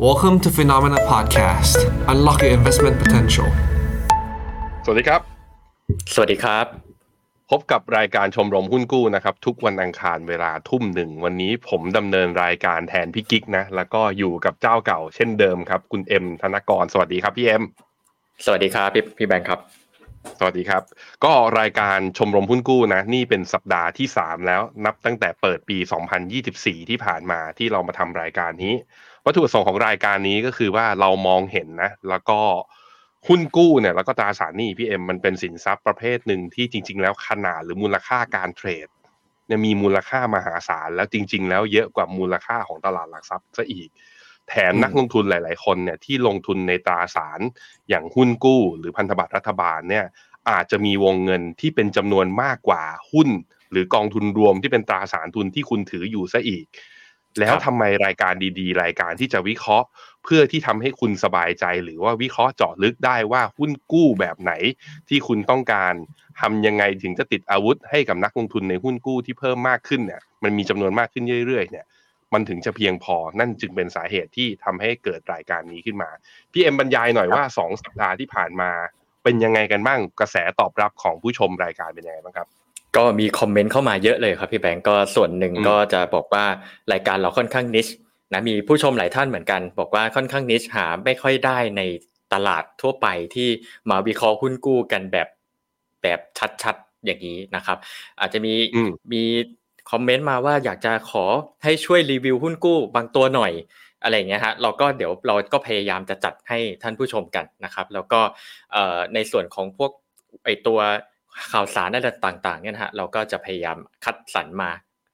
Welcome to Phenomena Podcast. Unlock your investment potential. สวัสดีครับ สวัสดีครับ พบกับรายการชมรมหุ้นกู้นะครับ ทุกวันอังคารเวลาทุ่มหนึ่ง วันนี้ผมดำเนินรายการแทนพี่กิ๊กนะ แล้วก็อยู่กับเจ้าเก่าเช่นเดิมครับ คุณเอ็มธนกร สวัสดีครับพี่เอ็ม สวัสดีครับพี่พี่แบงค์ครับสวัสดีครับ ก็รายการชมรมหุ้นกู้นะ นี่เป็นสัปดาห์ที่ 3 แล้วนับตั้งแต่เปิดปี 2024 ที่ผ่านมาที่เรามาทำรายการนี้ วัตถุประสงค์ของรายการนี้ก็คือว่าเรามองเห็นนะ แล้วก็หุ้นกู้เนี่ยแล้วก็ตราสารหนี้พี่เอ็มมันเป็นสินทรัพย์ประเภทหนึ่งที่จริง ๆ แล้วขนาดหรือมูลค่าการเทรดเนี่ยมีมูลค่ามหาศาลแล้วจริง ๆ แล้วเยอะกว่ามูลค่าของตลาดหลักทรัพย์ซะอีก แถมอืมนักลงทุนหลาย ๆ คนเนี่ยที่ลงทุนในตราสารอย่างหุ้นกู้ หรือพันธบัตรรัฐบาลเนี่ยอาจจะมีวงเงินที่เป็นจำนวนมากกว่าหุ้น หรือกองทุนรวมที่เป็นตราสารทุนที่คุณถืออยู่ซะอีก แล้วทำไมรายการดีๆ รายการที่จะวิเคราะห์ เพื่อที่ทำให้คุณสบายใจ หรือว่าวิเคราะห์เจาะลึกได้ว่าหุ้นกู้แบบไหนที่คุณต้องการทำยังไงถึงจะติดอาวุธให้กับนักลงทุนในหุ้นกู้ที่เพิ่มมากขึ้นเนี่ยมันมีจำนวนมากขึ้นเรื่อยๆเนี่ยมันถึงจะเพียงพอนั่นจึงเป็นสาเหตุที่ทำให้เกิดรายการนี้ขึ้นมาพี่เอ็มบรรยายหน่อยว่าสองสัปดาห์ที่ผ่านมา เป็นยังไงกันบ้างกระแสตอบรับของผู้ชมรายการเป็นยังไงบ้างครับ ก็มีคอมเมนต์เข้ามาเยอะเลยครับพี่แบงค์ก็ส่วนหนึ่งอืมก็จะบอกว่ารายการเราค่อนข้างนิชนะมีผู้ชมหลายท่านเหมือนกัน บอกว่าค่อนข้างนิชหาไม่ค่อยได้ในตลาดทั่วไปที่มาวิเคราะห์หุ้นกู้กันแบบแบบชัดๆอย่างนี้นะครับ อาจจะมีอืมมีคอมเมนต์มาว่าอยากจะขอให้ช่วยรีวิวหุ้นกู้บางตัวหน่อยอะไรอย่างเงี้ยฮะเราก็เดี๋ยวเราก็พยายามจะจัดให้ท่านผู้ชมกันนะครับ แล้วก็เอ่อในส่วนของพวกไอตัว ข่าวสารอะไรต่างๆเนี่ยนะฮะเราก็จะพยายามคัดสรรมา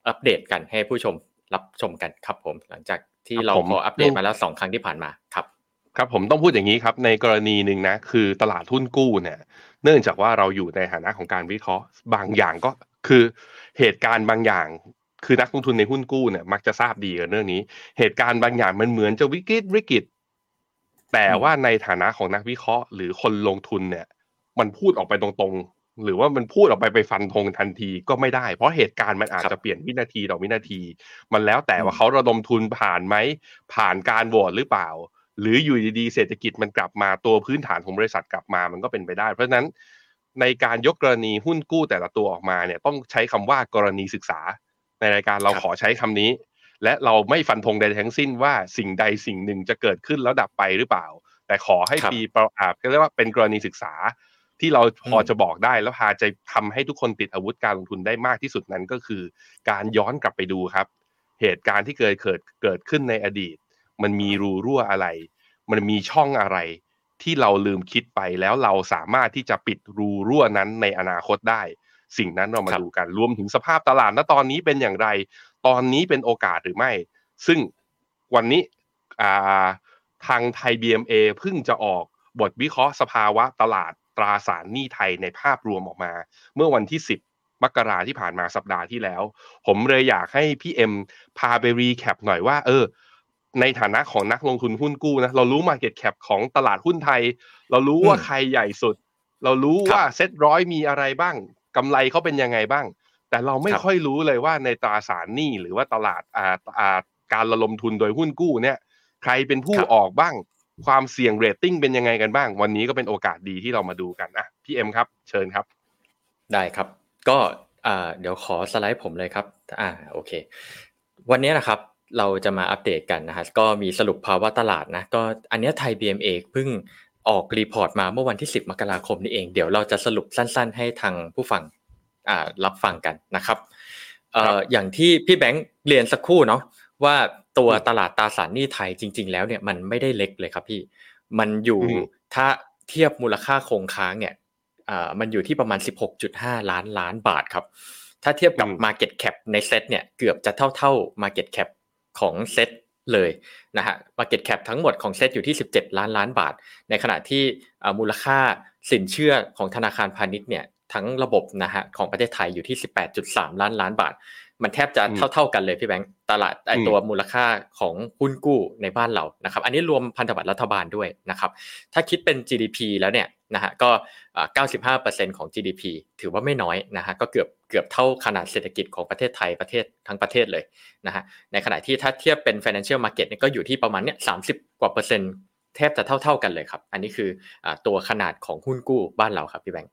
อัปเดตกันให้ผู้ชมรับชมกันครับผมหลังจากที่ครับเราผมพออัปเดตมาแล้วสองครั้งที่ผ่านมาครับ ครับผมต้องพูดอย่างนี้ครับในกรณีหนึ่งนะคือตลาดหุ้นกู้เนี่ย เนื่องจากว่าเราอยู่ในฐานะของการวิเคราะห์บางอย่างก็คือเหตุการณ์บางอย่างคือนักลงทุนในหุ้นกู้เนี่ยมักจะทราบดีกับเรื่องนี้ เหตุการณ์บางอย่างมันเหมือนจะวิกฤตวิกฤตแต่อืมว่าในฐานะของนักวิเคราะห์ หรือคนลงทุนเนี่ย มันพูดออกไปตรงๆ หรือว่ามันพูดออกไปไปฟันธงทันทีก็ไม่ได้ เพราะเหตุการณ์มันอาจจะเปลี่ยนวินาทีต่อวินาที มันแล้วแต่ว่าเขาระดมทุนผ่านไหมผ่านการโหวตหรือเปล่า หรืออยู่ดีๆเศรษฐกิจมันกลับมาตัวพื้นฐานของบริษัทกลับมามันก็เป็นไปได้ เพราะฉะนั้นในการยกกรณีหุ้นกู้แต่ละตัวออกมาเนี่ยต้องใช้คำว่ากรณีศึกษา ในรายการเราครับขอใช้คำนี้ และเราไม่ฟันธงใดทั้งสิ้นว่าสิ่งใดสิ่งหนึ่งจะเกิดขึ้นแล้วดับไปหรือเปล่า แต่ขอให้ครับปีประอาเรียกว่าเป็นกรณีศึกษา ที่เราพออืมจะบอกได้แล้วพาจะทำให้ทุกคนติดอาวุธการลงทุนได้มากที่สุดนั้นก็คือ การย้อนกลับไปดูครับ เหตุการณ์ที่เกิดเกิดเกิดขึ้นในอดีต มันมีรูรั่วอะไร มันมีช่องอะไร ที่เราลืมคิดไปแล้วเราสามารถที่จะปิดรูรั่วนั้นในอนาคตได้ สิ่งนั้นเรามาครับดูกันรวมถึงสภาพตลาดณตอนนี้เป็นอย่างไร ตอนนี้เป็นโอกาสหรือไม่ ซึ่งวันนี้อ่าทางไทย BMA เพิ่งจะออกบทวิเคราะห์สภาวะตลาด ตราสารหนี้ไทยในภาพรวมออกมา เมื่อวันที่ 10มกราที่ผ่านมาสัปดาห์ที่แล้ว ผมเลยอยากให้พี่เอ็มพาไป recap หน่อยว่า เออ ในฐานะของนักลงทุนหุ้นกู้นะเรารู้ Market Cap ของตลาดหุ้นไทย เรารู้ว่าอืมใครใหญ่สุด เรารู้ครับว่าเซ็ตร้อยมีอะไรบ้างกำไรเขาเป็นยังไงบ้าง แต่เราไม่ครับค่อยรู้เลยว่าในตราสารหนี้หรือว่าตลาดอ่าอ่าการระดมทุนโดยหุ้นกู้เนี่ย ใครเป็นผู้ครับออกบ้าง ความเสี่ยงเรตติ้งเป็นยังไงกันบ้าง วันนี้ก็เป็นโอกาสดีที่เรามาดูกันอะพี่เอ็มครับ เชิญครับ ได้ครับ ก็อ่าเดี๋ยวขอสไลด์ผมเลยครับอ่าโอเค วันนี้นะครับเราจะมาอัปเดตกันนะฮะก็มีสรุปภาวะตลาดนะก็อันเนี้ยไทย BMA เพิ่งออก report มาเมื่อวันที่ 10 มกราคมนี้เอง เดี๋ยวเราจะสรุปสั้นๆ ให้ทางผู้ฟังอ่ารับฟังกันนะครับเอ่ครัอบอย่างที่พี่แบงค์เรียนสักครู่เนาะว่า ตัวตลาดตราสารหนี้ไทยจริง ๆ แล้วเนี่ยมันไม่ได้เล็กเลยครับพี่ มันอยู่อืมถ้าเทียบมูลค่าคงค้างเนี่ยอ่ามันอยู่ที่ประมาณ 16.5 ล้านล้านบาทครับ ถ้าเทียบกับอืม Market Cap ในเซตเนี่ยเกือบจะเท่าเท่า Market Cap ของเซตเลยนะฮะ Market Cap ทั้งหมดของเซตอยู่ที่ 17 ล้านล้านบาท ในขณะที่อ่ามูลค่าสินเชื่อของธนาคารพาณิชย์เนี่ยทั้งระบบนะฮะของประเทศไทยอยู่ที่ 18.3 ล้านล้านบาท มันแทบจะเท่าๆกันเลยพี่แบงค์ตลาดไอตัวมูลค่าของหุ้นกู้ในบ้านเรานะครับ อันนี้รวมพันธบัตรรัฐบาลด้วยนะครับ ถ้าคิดเป็น GDP แล้วเนี่ยนะฮะก็95%ของ GDP ถือว่าไม่น้อยนะฮะก็เกือบเกือบเท่าขนาดเศรษฐกิจของประเทศไทยประเทศทั้งประเทศเลยนะฮะในขณะที่ถ้าเทียบเป็น financial market เนี่ยก็อยู่ที่ประมาณเนี่ย30 กว่าเปอร์เซ็นต์แทบจะเท่าๆกันเลยครับ อันนี้คือตัวขนาดของหุ้นกู้บ้านเราครับพี่แบงค์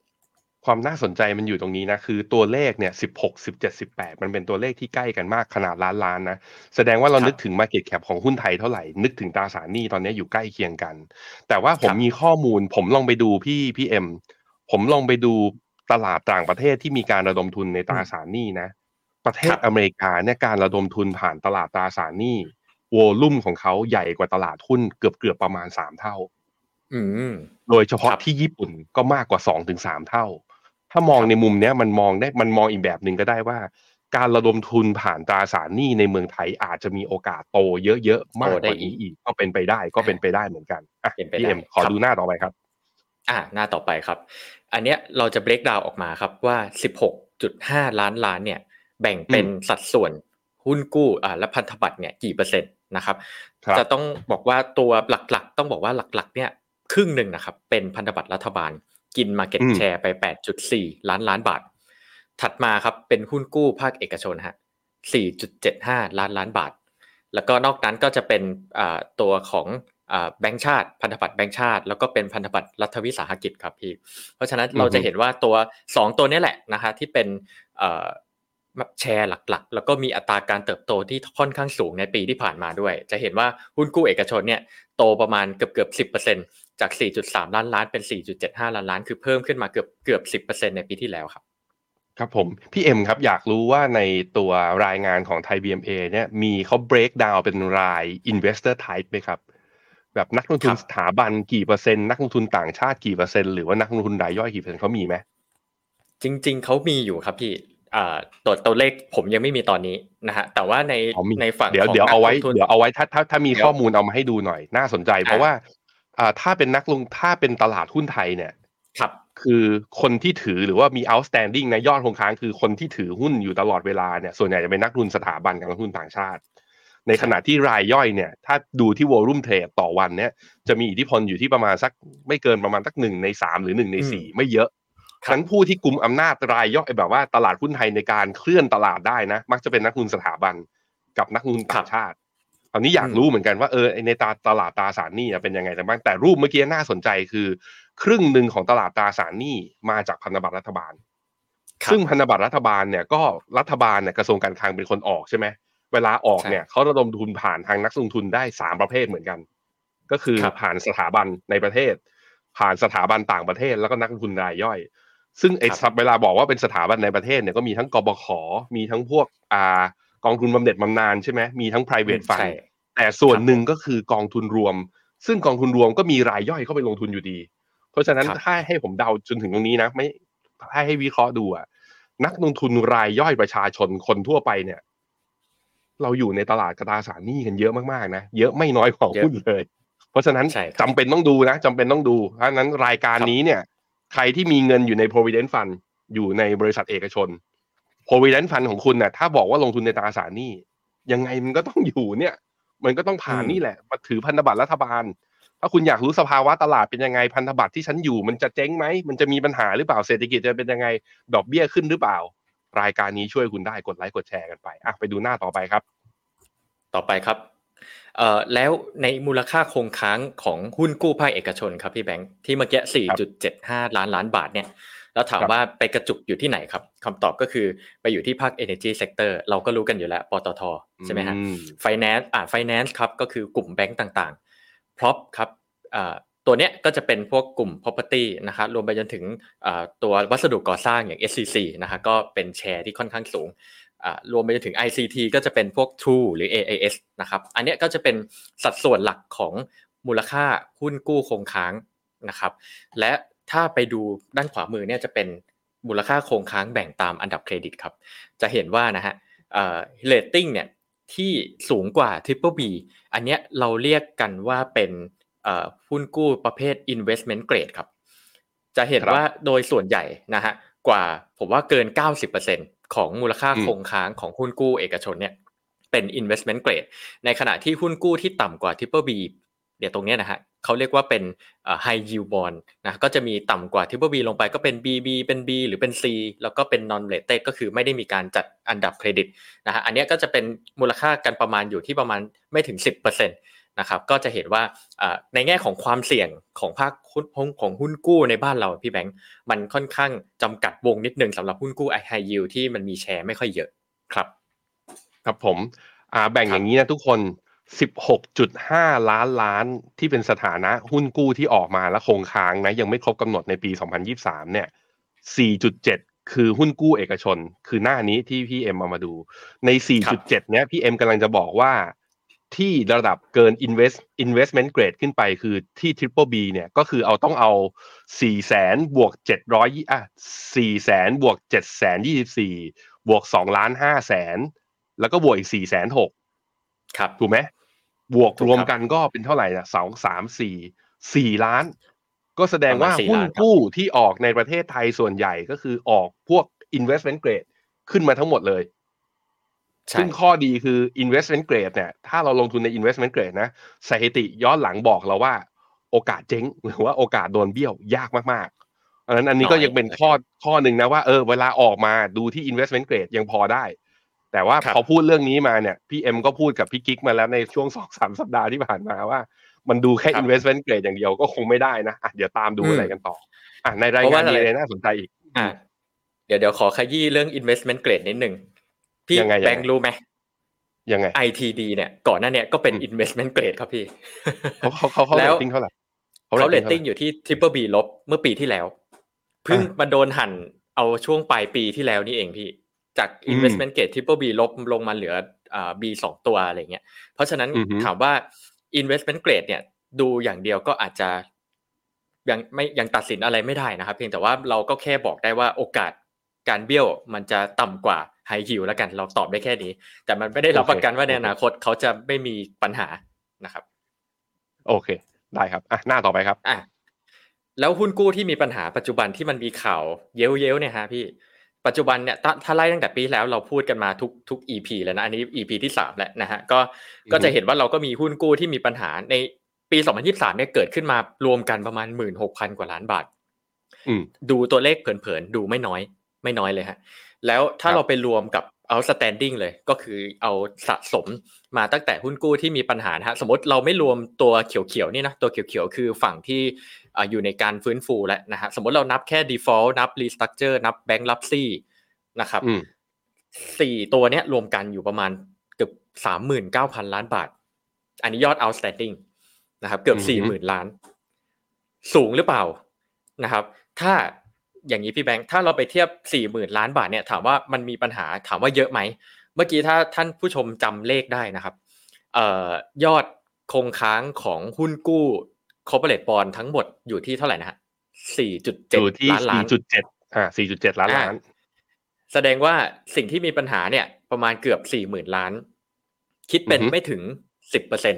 ความน่าสนใจมันอยู่ตรงนี้นะ คือตัวเลขเนี่ยสิบหกสิบเจ็ดสิบแปดมันเป็นตัวเลขที่ใกล้กันมากขนาดล้านล้านนะ แสดงว่าเรานึกถึง Market Cap ของหุ้นไทยเท่าไหร่ นึกถึงตราสารหนี้ตอนนี้อยู่ใกล้เคียงกัน แต่ว่าผมมีข้อมูล ผมลองไปดูพี่พี่เอ็มผมลองไปดูตลาดต่างประเทศที่มีการระดมทุนในตราสารหนี้นะ ประเทศอเมริกาเนี่ยการระดมทุนผ่านตลาดตราสารหนี้โวลุ่มของเขาใหญ่กว่าตลาดหุ้นเกือบเกือบประมาณสามเท่าโดยเฉพาะที่ญี่ปุ่นก็มากกว่าสองถึงสามเท่า ถ้ามองในมุมเนี้ยมันมองได้มันมองอีกแบบหนึ่งก็ได้ว่า การระดมทุนผ่านตราสารหนี้ในเมืองไทยอาจจะมีโอกาสโตเยอะๆมากกว่านี้อีกก็เป็นไปได้ก็เป็นไปได้เหมือนกันอะพี่เอ็มขอดูหน้าต่อไปครับ อ่าหน้าต่อไปครับ อันเนี้ยเราจะเบรกดาวออกมาครับว่า 16.5 ล้านล้านเนี่ย แบ่งเป็นสัดส่วนหุ้นกู้อ่าและพันธบัตรเนี่ยกี่เปอร์เซ็นต์นะครับจะต้องบอกว่าตัวหลักๆ ต้องบอกว่าหลักๆ เนี่ยครึ่งหนึ่งนะครับ เป็นพันธบัตรรัฐบาล กิน Market Share ไป 8.4 ล้านล้านบาท ถัดมาครับเป็นหุ้นกู้ภาคเอกชนฮะ4.75 ล้านล้านบาท แล้วก็นอกนั้นก็จะเป็นตัวของแบงก์ชาติพันธบัตรแบงก์ชาติ แล้วก็เป็นพันธบัตรรัฐวิสาหกิจครับพี่ เพราะฉะนั้นเราจะเห็นว่าตัว 2 ตัวนี้แหละนะฮะที่เป็นแชร์หลักๆ แล้วก็มีอัตราการเติบโตที่ค่อนข้างสูงในปีที่ผ่านมาด้วย จะเห็นว่าหุ้นกู้เอกชนเนี่ยโตประมาณเกือบเกือบสิบเปอร์เซ็น จาก 4.3 ล้านล้านเป็น 4.75 ล้านล้าน คือเพิ่มขึ้นมาเกือบเกือบสิบเปอร์เซ็นในปีที่แล้วครับ ครับผม พี่เอ็มครับอยากรู้ว่าในตัวรายงานของไทย BMA เนี่ยมีเขา break down เป็นราย investor type ไหมครับ แบบนักลงทุนสถาบันกี่เปอร์เซ็นต์นักลงทุนต่างชาติกี่เปอร์เซ็นต์หรือว่านักลงทุนรายย่อยกี่เปอร์เซ็นต์เขามีไหมจริง ๆเขามีอยู่ครับพี่ตัวตัวเลขผมยังไม่มีตอนนี้นะฮะแต่ว่าในในฝั่งเดี๋ยวเดี๋ยวเอาไว้เดี๋ยวเอาไว้ถ้าถ้าถ้ามีข้อมูลเอามาให้ดูหน่อยน่าสนใจ เพราะว่า ถ้าเป็นนักลงถ้าเป็นตลาดหุ้นไทยเนี่ยครับคือคนที่ถือหรือว่ามี outstanding นะยอดคงค้างคือคนที่ถือหุ้นอยู่ตลอดเวลาเนี่ยส่วนใหญ่จะเป็นนักทุนสถาบันกับนักทุนต่างชาติ ในขณะที่รายย่อยเนี่ย ถ้าดูที่วอลุ่มเทรดต่อวันเนี่ย จะมีอิทธิพลอยู่ที่ประมาณสักไม่เกินประมาณสักหนึ่งในสามหรือหนึ่งในสี่ไม่เยอะทั้งผู้ที่กลุ่มอำนาจรายย่อยแบบว่าตลาดหุ้นไทยในการเคลื่อนตลาดได้นะ มักจะเป็นนักลงทุนสถาบันกับนักลงทุนต่างชาติต อนนี้อยากรู้เหมือนกันว่าเออในตาตลาดตราสารหนี้เป็นยังไงแต่บ้างแต่รูปเมื่อกี้น่าสนใจคือ ครึ่งหนึ่งของตลาดตราสารหนี้มาจากพันธบัตรรัฐบาล ซึ่งพันธบัตรรัฐบาลเนี่ยก็รัฐบาลเนี่ยกระทรวงการคลังเป็นคนออกใช่ไหมเวลาออกเนี่ยเขาระดมทุนผ่านทางนักลงทุนได้สามประเภทเหมือนกัน ก็คือผ่านสถาบันในประเทศ ผ่านสถาบันต่างประเทศแล้วก็นักลงทุนรายย่อย ซึ่งไอ้เวลาบอกว่าเป็นสถาบันในประเทศเนี่ยก็มีทั้งกบขมีทั้งพวกอ่าก องทุนบำเหน็จบำนาญใช่ไหมมีทั้ง private fund แต่ส่วนหนึ่งก็คือกองทุนรวม ซึ่งกองทุนรวมก็มีรายย่อยเข้าไปลงทุนอยู่ดี เพราะฉะนั้นถ้าให้ผมเดาจนถึงตรงนี้นะ ไม่ให้ให้วิเคราะห์ดูอะนักลงทุนรายย่อยประชาชนคนทั่วไปเนี่ย เราอยู่ในตลาดกระตาสารหนี้กันเยอะมากๆนะเยอะไม่น้อยกว่าหุ้นเลย เพราะฉะนั้นจำเป็นต้องดูนะจำเป็นต้องดูเพราะนั้นรายการนี้เนี่ย ใครที่มีเงินอยู่ใน provident fund อยู่ในบริษัทเอกชน provident fund ของคุณนะ่ะถ้าบอกว่าลงทุนในตราสารหนี้ ยังไงมันก็ต้องอยู่เนี่ย มันก็ต้องผ่านนี่แหละมาถือพันธบัตรรัฐบาล ถ้าคุณอยากรู้สภาวะตลาดเป็นยังไงพันธบัตรที่ฉันอยู่ มันจะเจ๊งไหมมันจะมีปัญหาหรือเปล่าเศรษฐกิจจะเป็นยังไงดอกเบี้ยขึ้นหรือเปล่า รายการนี้ช่วยคุณได้กดไลค์กดแชร์กันไปอะไปดูหน้าต่อไปครับ ต่อไปครับเอ่อแล้วในมูลค่าคงค้างของหุ้นกู้ภาคเอกชนครับพี่แบงค์ที่เมื่อกี้4.75 ล้านล้านบาทเนี่ย แล้วถามว่าไปกระจุกอยู่ที่ไหนครับคำตอบก็คือไปอยู่ที่ภาค Energy Sector เราก็รู้กันอยู่แล้วปตทใช่ไหมฮะ Finance อ่า Finance ครับก็คือกลุ่มแบงก์ต่างๆ Prop ครับอ่าตัวเนี้ยก็จะเป็นพวกกลุ่ม property นะครับรวมไปจนถึงตัววัสดุก่อสร้างอย่าง SCC นะฮะก็เป็นแชร์ที่ค่อนข้างสูงรวมไปจนถึง ICT ก็จะเป็นพวก True หรือ AIS นะครับอันนี้ก็จะเป็นสัดส่วนหลักของมูลค่าหุ้นกู้คงค้างนะครับและ ถ้าไปดูด้านขวามือเนี่ยจะเป็นมูลค่าคงค้างแบ่งตามอันดับเครดิตครับ จะเห็นว่านะฮะเรตติ้งเนี่ยที่สูงกว่า Triple B อันนี้เราเรียกกันว่าเป็นหุ้นกู้ประเภท investment grade ครับ จะเห็นว่าโดยส่วนใหญ่นะฮะกว่าผมว่าเกิน 90%เของมูลค่าอืมคงค้างของหุ้นกู้เอกชนเนี่ยเป็น investment grade ในขณะที่หุ้นกู้ที่ต่ำกว่า triple B เดี๋ยวตรงนี้นะฮะเขาเรียกว่าเป็น high yield bond นะก็จะมีต่ำกว่า triple B ลงไปก็เป็น BB เป็น B หรือเป็น C แล้วก็เป็น non rated ก็คือไม่ได้มีการจัดอันดับเครดิตนะฮะอันนี้ก็จะเป็นมูลค่ากันประมาณอยู่ที่ประมาณไม่ถึง 10%นะครับก็จะเห็นว่าในแง่ของความเสี่ยงของภาคหุ้นของหุ้นกู้ในบ้านเราพี่แบงค์มันค่อนข้างจำกัดวงนิดนึงสำหรับหุ้นกู้ high yield ที่มันมีแชร์ไม่ค่อยเยอะครับ ครับผมแบ่งอย่างนี้นะทุกคน 16.5 ล้านล้านที่เป็นสถานะหุ้นกู้ที่ออกมาแล้วคงค้างนะยังไม่ครบกำหนดในปี 2023 เนี่ย 4.7 คือหุ้นกู้เอกชน คือหน้านี้ที่พี่เอ็มเอามาดู ใน 4.7 เนี้ยพี่เอ็มกำลังจะบอกว่าที่ระดับเกิน invest investment grade ขึ้นไปคือที่ triple B เนี่ยก็คือเอาต้องเอา4แสนบวก700อะ4แสนบวก7แสน24บวก2ล้าน5แสนแล้วก็บวกอีก4แสน6 ครับถูกไหมบวกถูกครับรวมกันก็เป็นเท่าไหร่นะสองสามสี่สี่ล้าน ก็แสดงว่าประมาณ4หุ้นล้านครับกู้ที่ออกในประเทศไทยส่วนใหญ่ก็คือออกพวก investment grade ขึ้นมาทั้งหมดเลยใช่ซึ่งข้อดีคือ investment grade เนี่ย ถ้าเราลงทุนใน investment grade นะสถิติย้อนหลังบอกเราว่า โอกาสเจ๊งหรือว่าโอกาสโดนเบี้ยวยากมากๆเพราะฉะนั้นอันนี้ก็ยังเป็นข้อข้อหนึ่งนะว่าเออเวลาออกมาดูที่ investment grade ยังพอได้ แต่ว่าครับพอพูดเรื่องนี้มาเนี่ยพี่เอ็มก็พูดกับพี่กิ๊กมาแล้วในช่วงสองสามสัปดาห์ที่ผ่านมาว่า มันดูแค่ครับ investment grade อย่างเดียวก็คงไม่ได้นะอะเดี๋ยวตามดูอืมอะไรกันต่ออะในรายเพราะงาว่านมีอะไรอะไรน่าสนใจอีกอ่าเดี๋ยวเดี๋ยวขอขยี้เรื่อง investment grade นิดหนึ่งพี่ยังไงยังไงแบงค์รู้ไหมยังไง ITD เนี่ยก่อนหน้าเนี้ยก็เป็นอืม investment grade ครับพี่เขาเขาเขาเขาแล้เรวตติ้งเท่าไหร่เขาเรตท่าไหติ้งอยู่ที่ triple B ลบเมื่อปีที่แล้วเพิ่งอะมาโดนหั่นเอาช่วงปลายปีที่แล้วนี่เองพี่ จากอืม investment grade triple B ลบลงมาเหลืออ่า B สองตัวอะไรเงี้ยเพราะฉะนั้นอือฮึถามว่า investment grade เนี่ยดูอย่างเดียวก็อาจจะยังไม่ยังตัดสินอะไรไม่ได้นะครับ เพียงแต่ว่าเราก็แค่บอกได้ว่าโอกาสการเบี้ยวมันจะต่ำกว่า high yield แล้วกันเราตอบได้แค่นี้ แต่มันไม่ได้รับประกันว่าในอนาคตเขาจะไม่มีปัญหานะครับ โอเค ได้ครับอะหน้าต่อไปครับอะแล้วหุ้นกู้ที่มีปัญหาปัจจุบันที่มันมีข่าวเย้ยวๆเนี่ยฮะพี่ ปัจจุบันเนี่ยถ้าถ้าไล่ตั้งแต่ปีที่แล้วเราพูดกันมาทุกทุก EP แล้วนะอันนี้ EP ที่สามแล้วนะฮะก็ก็จะเห็นว่าเราก็มีหุ้นกู้ที่มีปัญหาในปี 2023เนี่ยเกิดขึ้นมารวมกันประมาณ 16,000 กว่าล้านบาทอืมดูตัวเลขเผินๆดูไม่น้อย ไม่น้อยเลยฮะแล้วถ้าครับเราไปรวมกับ outstanding เลยก็คือเอาสะสมมาตั้งแต่หุ้นกู้ที่มีปัญหานะฮะสมมติเราไม่รวมตัวเขียวๆนี่นะตัวเขียวๆคือฝั่งที่อ่าอยู่ในการฟื้นฟูแล้วนะฮะสมมติเรานับแค่ default นับ restructure นับ bankruptcy นะครับอืมสี่ตัวเนี้ยรวมกันอยู่ประมาณเกือบสามหมื่นเก้าพันล้านบาท อันนี้ยอด outstanding นะครับ เกือบอือฮึสี่หมื่นล้าน สูงหรือเปล่านะครับ ถ้า อย่างนี้พี่แบงค์ถ้าเราไปเทียบสี่หมื่นล้านบาทเนี่ยถามว่ามันมีปัญหาถามว่าเยอะไหมเมื่อกี้ถ้าท่านผู้ชมจำเลขได้นะครับเอ่อยอดคงค้างของหุ้นกู้ corporate bond ทั้งหมดอยู่ที่เท่าไหร่นะฮะสี่จุดอเจ็ดยู่ที่ล้านล้าน4.7อ่า4.7ล้านล้าน แสดงว่าสิ่งที่มีปัญหาเนี่ยประมาณเกือบสี่หมื่นล้าน คิดเป็นอือฮึไม่ถึงสิบเปอร์เซ็น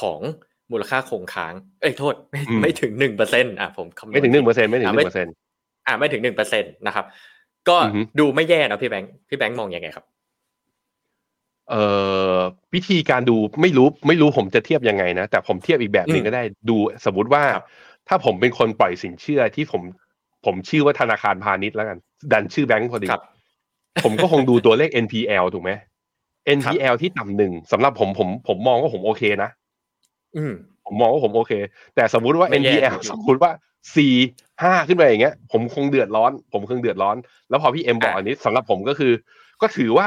ของมูลค่าคงค้าง เอ้ยโทษ ไม่อืมไม่ถึงหนึ่งเปอร์เซ็นอะผมคำนวณไม่ถึงผิด1%ไม่ถึงอะไม่1% อ่าไม่ถึงหนึ่งเปอร์เซ็นตนะครับ ก็อือฮึดูไม่แย่นะพี่แบงค์พี่แบงค์มองยังไงครับ เอ่อวิธีการดูไม่รู้ไม่รู้ผมจะเทียบยังไงนะ แต่ผมเทียบอีกแบบหนึ่งอืมก็ได้ดูสมมติว่าครับถ้าผมเป็นคนปล่อยสินเชื่อที่ผมผมชื่อว่าธนาคารพาณิชย์แล้วกัน ดันชื่อแบงค์พอดีครับผมก็คงดูตัวเลข NPL ถูกไหม NPL ที่ต่ำหนึ่งสำหรับผมผมผมมองว่าผมโอเคนะอืมผมมองว่าผมโอเค แต่สมมุติว่าไม่แย่ NPL สมมุติว่า สี่ห้าขึ้นไปอย่างเงี้ย ผมคงเดือดร้อน ผมคงเดือดร้อน แล้วพอพี่เอ็มบอกอะอันนี้สำหรับผมก็คือ ก็ถือว่า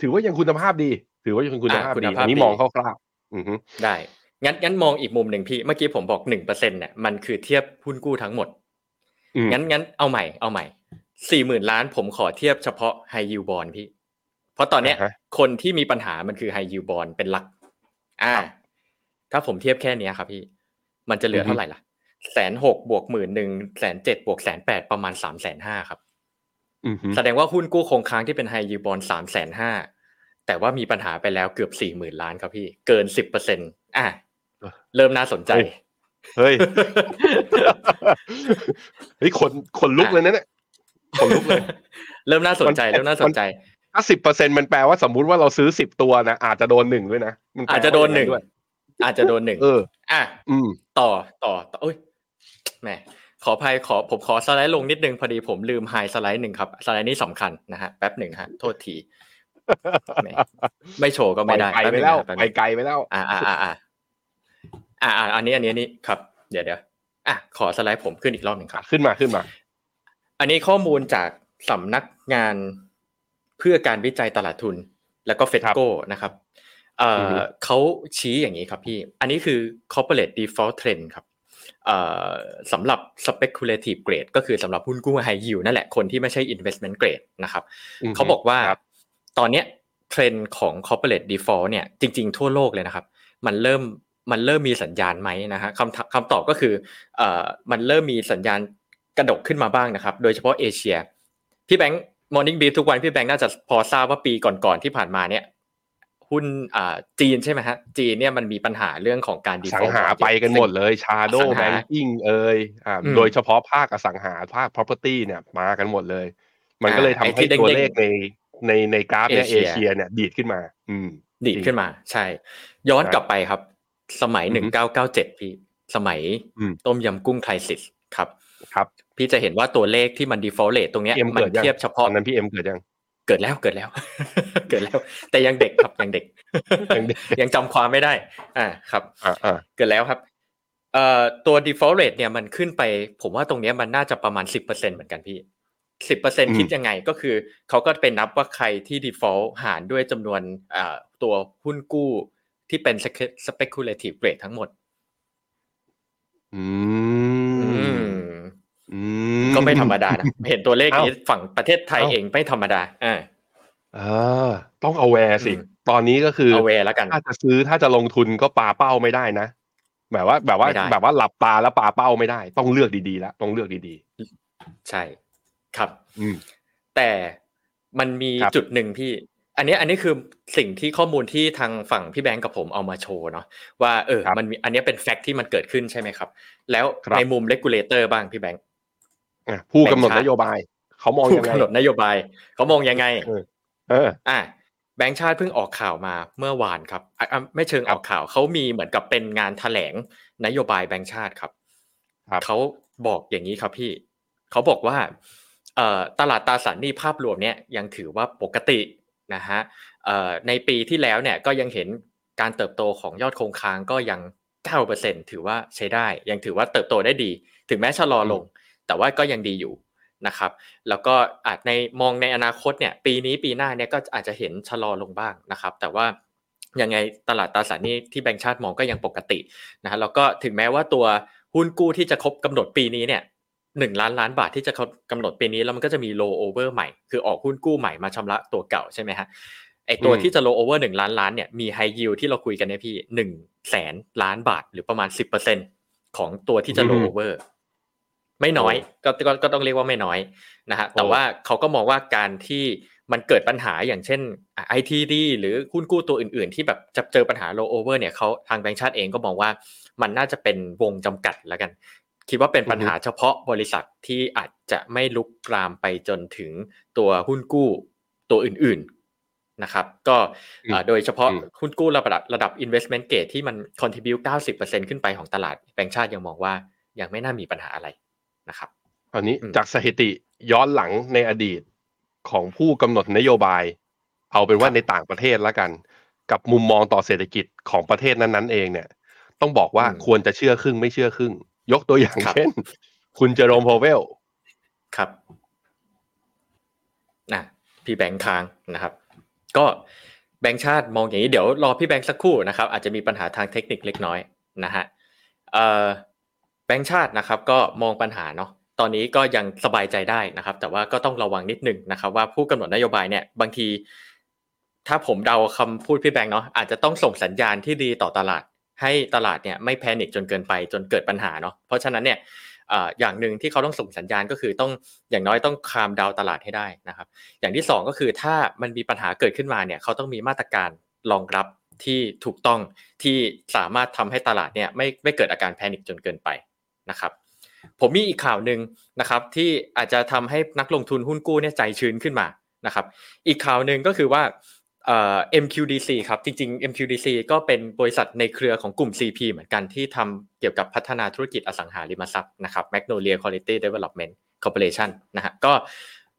ถือว่ายังคุณภาพดี ถือว่ายังคุณภาพอะคุณดีภาพอันนี้ดีมองคร่าวๆอือฮึได้งั้นงั้นมองอีกมุมหนึ่งพี่เมื่อกี้ผมบอกหนึ่งเปอร์เซ็นเนี่ยมันคือเทียบหุ้นกู้ทั้งหมดอืมงั้นงั้นเอาใหม่เอาใหม่สี่หมื่นล้านผมขอเทียบเฉพาะไฮยูบอลพี่ เพราะตอนเนี้ยอ่าฮะคนที่มีปัญหามันคือไฮยูบอลเป็นหลัก อ่าครับถ้าผมเทียบแค่เนี้ยครับพี่ มันจะเหลืออฮึเท่าไหร่ล่ะ แสนหกบวกหมื่นหนึ่งแสนเจ็ดบวกแสนแปดประมาณสามแสนห้าครับอือฮึแสดงว่าหุ้นกู้คงค้างที่เป็นไฮยูบอลสามแสนห้าแต่ว่ามีปัญหาไปแล้วเกือบสี่หมื่นล้านครับพี่ เกินสิบเปอร์เซ็นอะเริ่มน่าสนใจ เฮ้ยเฮ้ยคนคนลุกเลยนะเนี่ยคนลุกเลย เริ่มน่าสนใจ เริ่มน่าสนใจถ้าสิบเปอร์เซ็นมันแปลว่าสมมุติว่าเราซื้อสิบตัวนะอาจจะโดนหนึ่งด้วยนะมันแปลอาจจะโดนหนึ่งว่าอย่างด้วยอาจจะโดนหนึ่งเออ อะ อืม ต่อต่อต่อโอ้ย แหมขออภัยขอผมขอสไลด์ลงนิดนึงพอดีผมลืมไฮสไลด์หนึ่งครับสไลด์นี้สำคัญนะฮะแป๊บหนึ่งฮะโทษทีแหมไม่โชว์ก็ไม่ได้ไปไกลป๊บไปนึงแล้วนะป๊บไปนึงไกลไปแล้วอ่าอ่าอ่าอ่าอ่าอ่าอันนี้อันนี้อันนี้ครับ เดี๋ยวเดี๋ยวอะขอสไลด์ผมขึ้นอีกรอบหนึ่งครับ ขึ้นมาขึ้นมา อันนี้ข้อมูลจากสำนักงานเพื่อการวิจัยตลาดทุน แล้วก็เฟดโกนะครับเอ่อเขาชี้อย่างนี้ครับพี่ อันนี้คือ corporate default trend ครับเอ่อ สำหรับ speculative grade ก็คือสำหรับหุ้นกู้ high yield นั่นแหละคนที่ไม่ใช่ investment grade นะครับอือฮึเขาบอกว่าครับตอนเนี้ยเทรนด์ของ corporate default เนี่ยจริง ๆ ทั่วโลกเลยนะครับ มันเริ่มมันเริ่มมีสัญญาณไหมนะฮะคำถคำตอบก็คือเอ่อมันเริ่มมีสัญญาณกระดกขึ้นมาบ้างนะครับ โดยเฉพาะเอเชียพี่แบงค์ Morning Beef ทุกวันพี่แบงค์น่าจะพอทราบว่าปีก่อนๆที่ผ่านมาเนี่ย หุ้นอ่าจีนใช่ไหมฮะจีนเนี่ยมันมีปัญหาเรื่องของการสัง default หาไปกันหมดเลยชาโดอสังแบหางกิ้งเอ่ยอ่าอืมโดยเฉพาะภาคอสังหาภาค property เนี่ยมากันหมดเลย มันก็เลยทำไอ้ที่ให้ตัวเด้งๆเลขในในในกราฟเนี่ยเอเอเชียเชียเนี่ยดีดขึ้นมา อืม ดีดขึ้นมา ใช่ ย้อนครับกลับไปครับ สมัยอือหนึ่งฮึเก้าเก้าเจ็ดพี่ สมัยอืมต้มยำกุ้งไครซิสครับ ครับ พี่จะเห็นว่าตัวเลขที่มัน default rate ตรงเนี้ยพี่เอ็มมันเกิดยังเทียบเฉตพาะอนนั้นพี่เอ็มเกิดยัง เกิดแล้วเกิดแล้ว เกิดแล้ว แต่ยังเด็กครับยังเด็ก ยังเด็กยังจำความไม่ได้ อ่าครับอ่าอ่าเกิดแล้วครับเอ่อตัว default rate เนี่ยมันขึ้นไป ผมว่าตรงเนี้ยมันน่าจะประมาณสิบเปอร์เซ็นเหมือนกันพี่สิบเปอร์เซ็นคิดยังไงก็คือเขาก็ไปนับว่าใครที่ default หารด้วยจำนวนเอ่อตัวหุ้นกู้ที่เป็น speculative grade ทั้งหมด อือืมมอืม ก็ไม่ธรรมดานะเห็นตัวเลขนี้เอ้าฝั่งประเทศไทยเอ้าเองไม่ธรรมดาอ่าอ่าต้องเอาแวร์สิอืมตอนนี้ก็คือเอาแวร์แล้วกัน ถ้าจะซื้อถ้าจะลงทุนก็ปาเป้าไม่ได้นะแบบว่าแบบว่าไม่ได้แบบว่าหลับตาแล้วปาเป้าไม่ได้ ต้องเลือกดีๆแล้วต้องเลือกดีใช่ครับๆอืมแต่มันมีครับจุดหนึ่งพี่ อันนี้อันนี้คือสิ่งที่ข้อมูลที่ทางฝั่งพี่แบงก์กับผมเอามาโชว์เนาะว่าเออครับมันมีอันนี้เป็น fact ที่มันเกิดขึ้นใช่ไหมครับ แล้วครับในมุม regulator บ้างพี่แบงค์อะ ผู้กำหนดแบ่งชาตินโยบาย เขามองผู้ยังไงกำหนดนโยบาย เขามองยังไง เออเอออะแบงก์ชาติเพิ่งออกข่าวมาเมื่อวานครับอะอะไม่เชิงครัอบอกข่าวเขามีเหมือนกับเป็นงานแถลงนโยบายแบงก์ชาติครับครับเขาบอกอย่างนี้ครับพี่เขาบอกว่าเอ่อตลาดตราสารหนี้ภาพรวมเนี่ยยังถือว่าปกตินะฮะเอ่อในปีที่แล้วเนี่ยก็ยังเห็นการเติบโตของยอดคงค้างก็ยัง 9%ถือว่าใช้ได้ ยังถือว่าเติบโตได้ดี ถึงแม้ชะลอลง แต่ว่าก็ยังดีอยู่นะครับ แล้วก็อาจในมองในอนาคตเนี่ยปีนี้ปีหน้าเนี่ยก็อาจจะเห็นชะลอลงบ้างนะครับ แต่ว่ายังไงตลาดตราสารหนี้ที่แบงก์ชาติมองก็ยังปกตินะฮะแล้วก็ถึงแม้ว่าตัวหุ้นกู้ที่จะครบกำหนดปีนี้เนี่ยหนึ่งล้านล้านบาทที่จะกำหนดปีนี้แล้วมันก็จะมี low over ใหม่คือออกหุ้นกู้ใหม่มาชำระตัวเก่าใช่ไหมฮะไอตัวอืมที่จะ low over หนึ่งล้านล้านเนี่ยมี high yield ที่เราคุยกันเนี่ยพี่หนึ่งแสนล้านบาทหรือประมาณสิบเปอร์เซ็นของตัวที่จะ low over ไม่น้อยก็ก็ก็ต้องเรียกว่าไม่น้อยนะฮะแต่ว่าเขาก็มองว่าการที่มันเกิดปัญหาอย่างเช่นไอทีดีหรือหุ้นกู้ตัวอื่น ๆ ที่แบบจะเจอปัญหา low over เนี่ยเขาทางแบงก์ชาติเองก็มองว่ามันน่าจะเป็นวงจำกัดแล้วกัน คิดว่าเป็นปัญหาเฉพาะบริษัทที่อาจจะไม่ลุกลามไปจนถึงตัวหุ้นกู้ตัวอื่น ๆนะครับ ก็เอ่อโดยเฉพาะอืมหุ้นกู้ระดับระดับ investment grade ที่มัน contribute 90%ขึ้นไปของตลาดแบงก์ชาติยังมองว่ายังไม่น่ามีปัญหาอะไร นะครับตอนนี้อืมจากสถิติย้อนหลังในอดีตของผู้กำหนดนโยบาย เอาเป็นว่าในต่างประเทศแล้วกัน กับมุมมองต่อเศรษฐกิจของประเทศนั้นๆเองเนี่ย ต้องบอกว่าอืมควรจะเชื่อครึ่งไม่เชื่อครึ่ง ยกตัวอย่างครับเช่น คุณเจอโรมโพเวลครับนะพี่แบงค์ค้างนะครับ ก็แบงค์ชาติมองอย่างนี้เดี๋ยวรอพี่แบงค์สักครู่นะครับ อาจจะมีปัญหาทางเทคนิคเล็กน้อยนะฮะเอ่อ แบงค์ชาตินะครับก็มองปัญหาเนาะตอนนี้ก็ยังสบายใจได้นะครับ แต่ว่าก็ต้องระวังนิดนึงนะครับ ว่าผู้กำหนดนโยบายเนี่ยบางที ถ้าผมเดาคำพูดพี่แบงค์เนาะอาจจะต้องส่งสัญญาณที่ดีต่อตลาด ให้ตลาดเนี่ยไม่แพนิคจนเกินไปจนเกิดปัญหาเนาะเพราะฉะนั้นเนี่ยอย่างหนึ่งที่เขาต้องส่งสัญญาณก็คือต้องอย่างน้อยต้องคามดาวตลาดให้ได้นะครับ อย่างที่สองก็คือถ้ามันมีปัญหาเกิดขึ้นมาเนี่ยเขาต้องมีมาตรการรองรับที่ถูกต้องที่สามารถทำให้ตลาดเนี่ยไม่ไม่เกิดอาการแพนิคจนเกินไป นะครับผมมีอีกข่าวหนึ่งนะครับที่อาจจะทำให้นักลงทุนหุ้นกู้เนี่ยใจชื้นขึ้นมานะครับอีกข่าวหนึ่งก็คือว่าเอ่อ MQDC ครับจริงๆ MQDC ก็เป็นบริษัทในเครือของกลุ่ม CP เหมือนกันที่ทำเกี่ยวกับพัฒนาธุรกิจอสังหาริมทรัพย์นะครับ Magnolia Quality Development Corporation นะฮะก็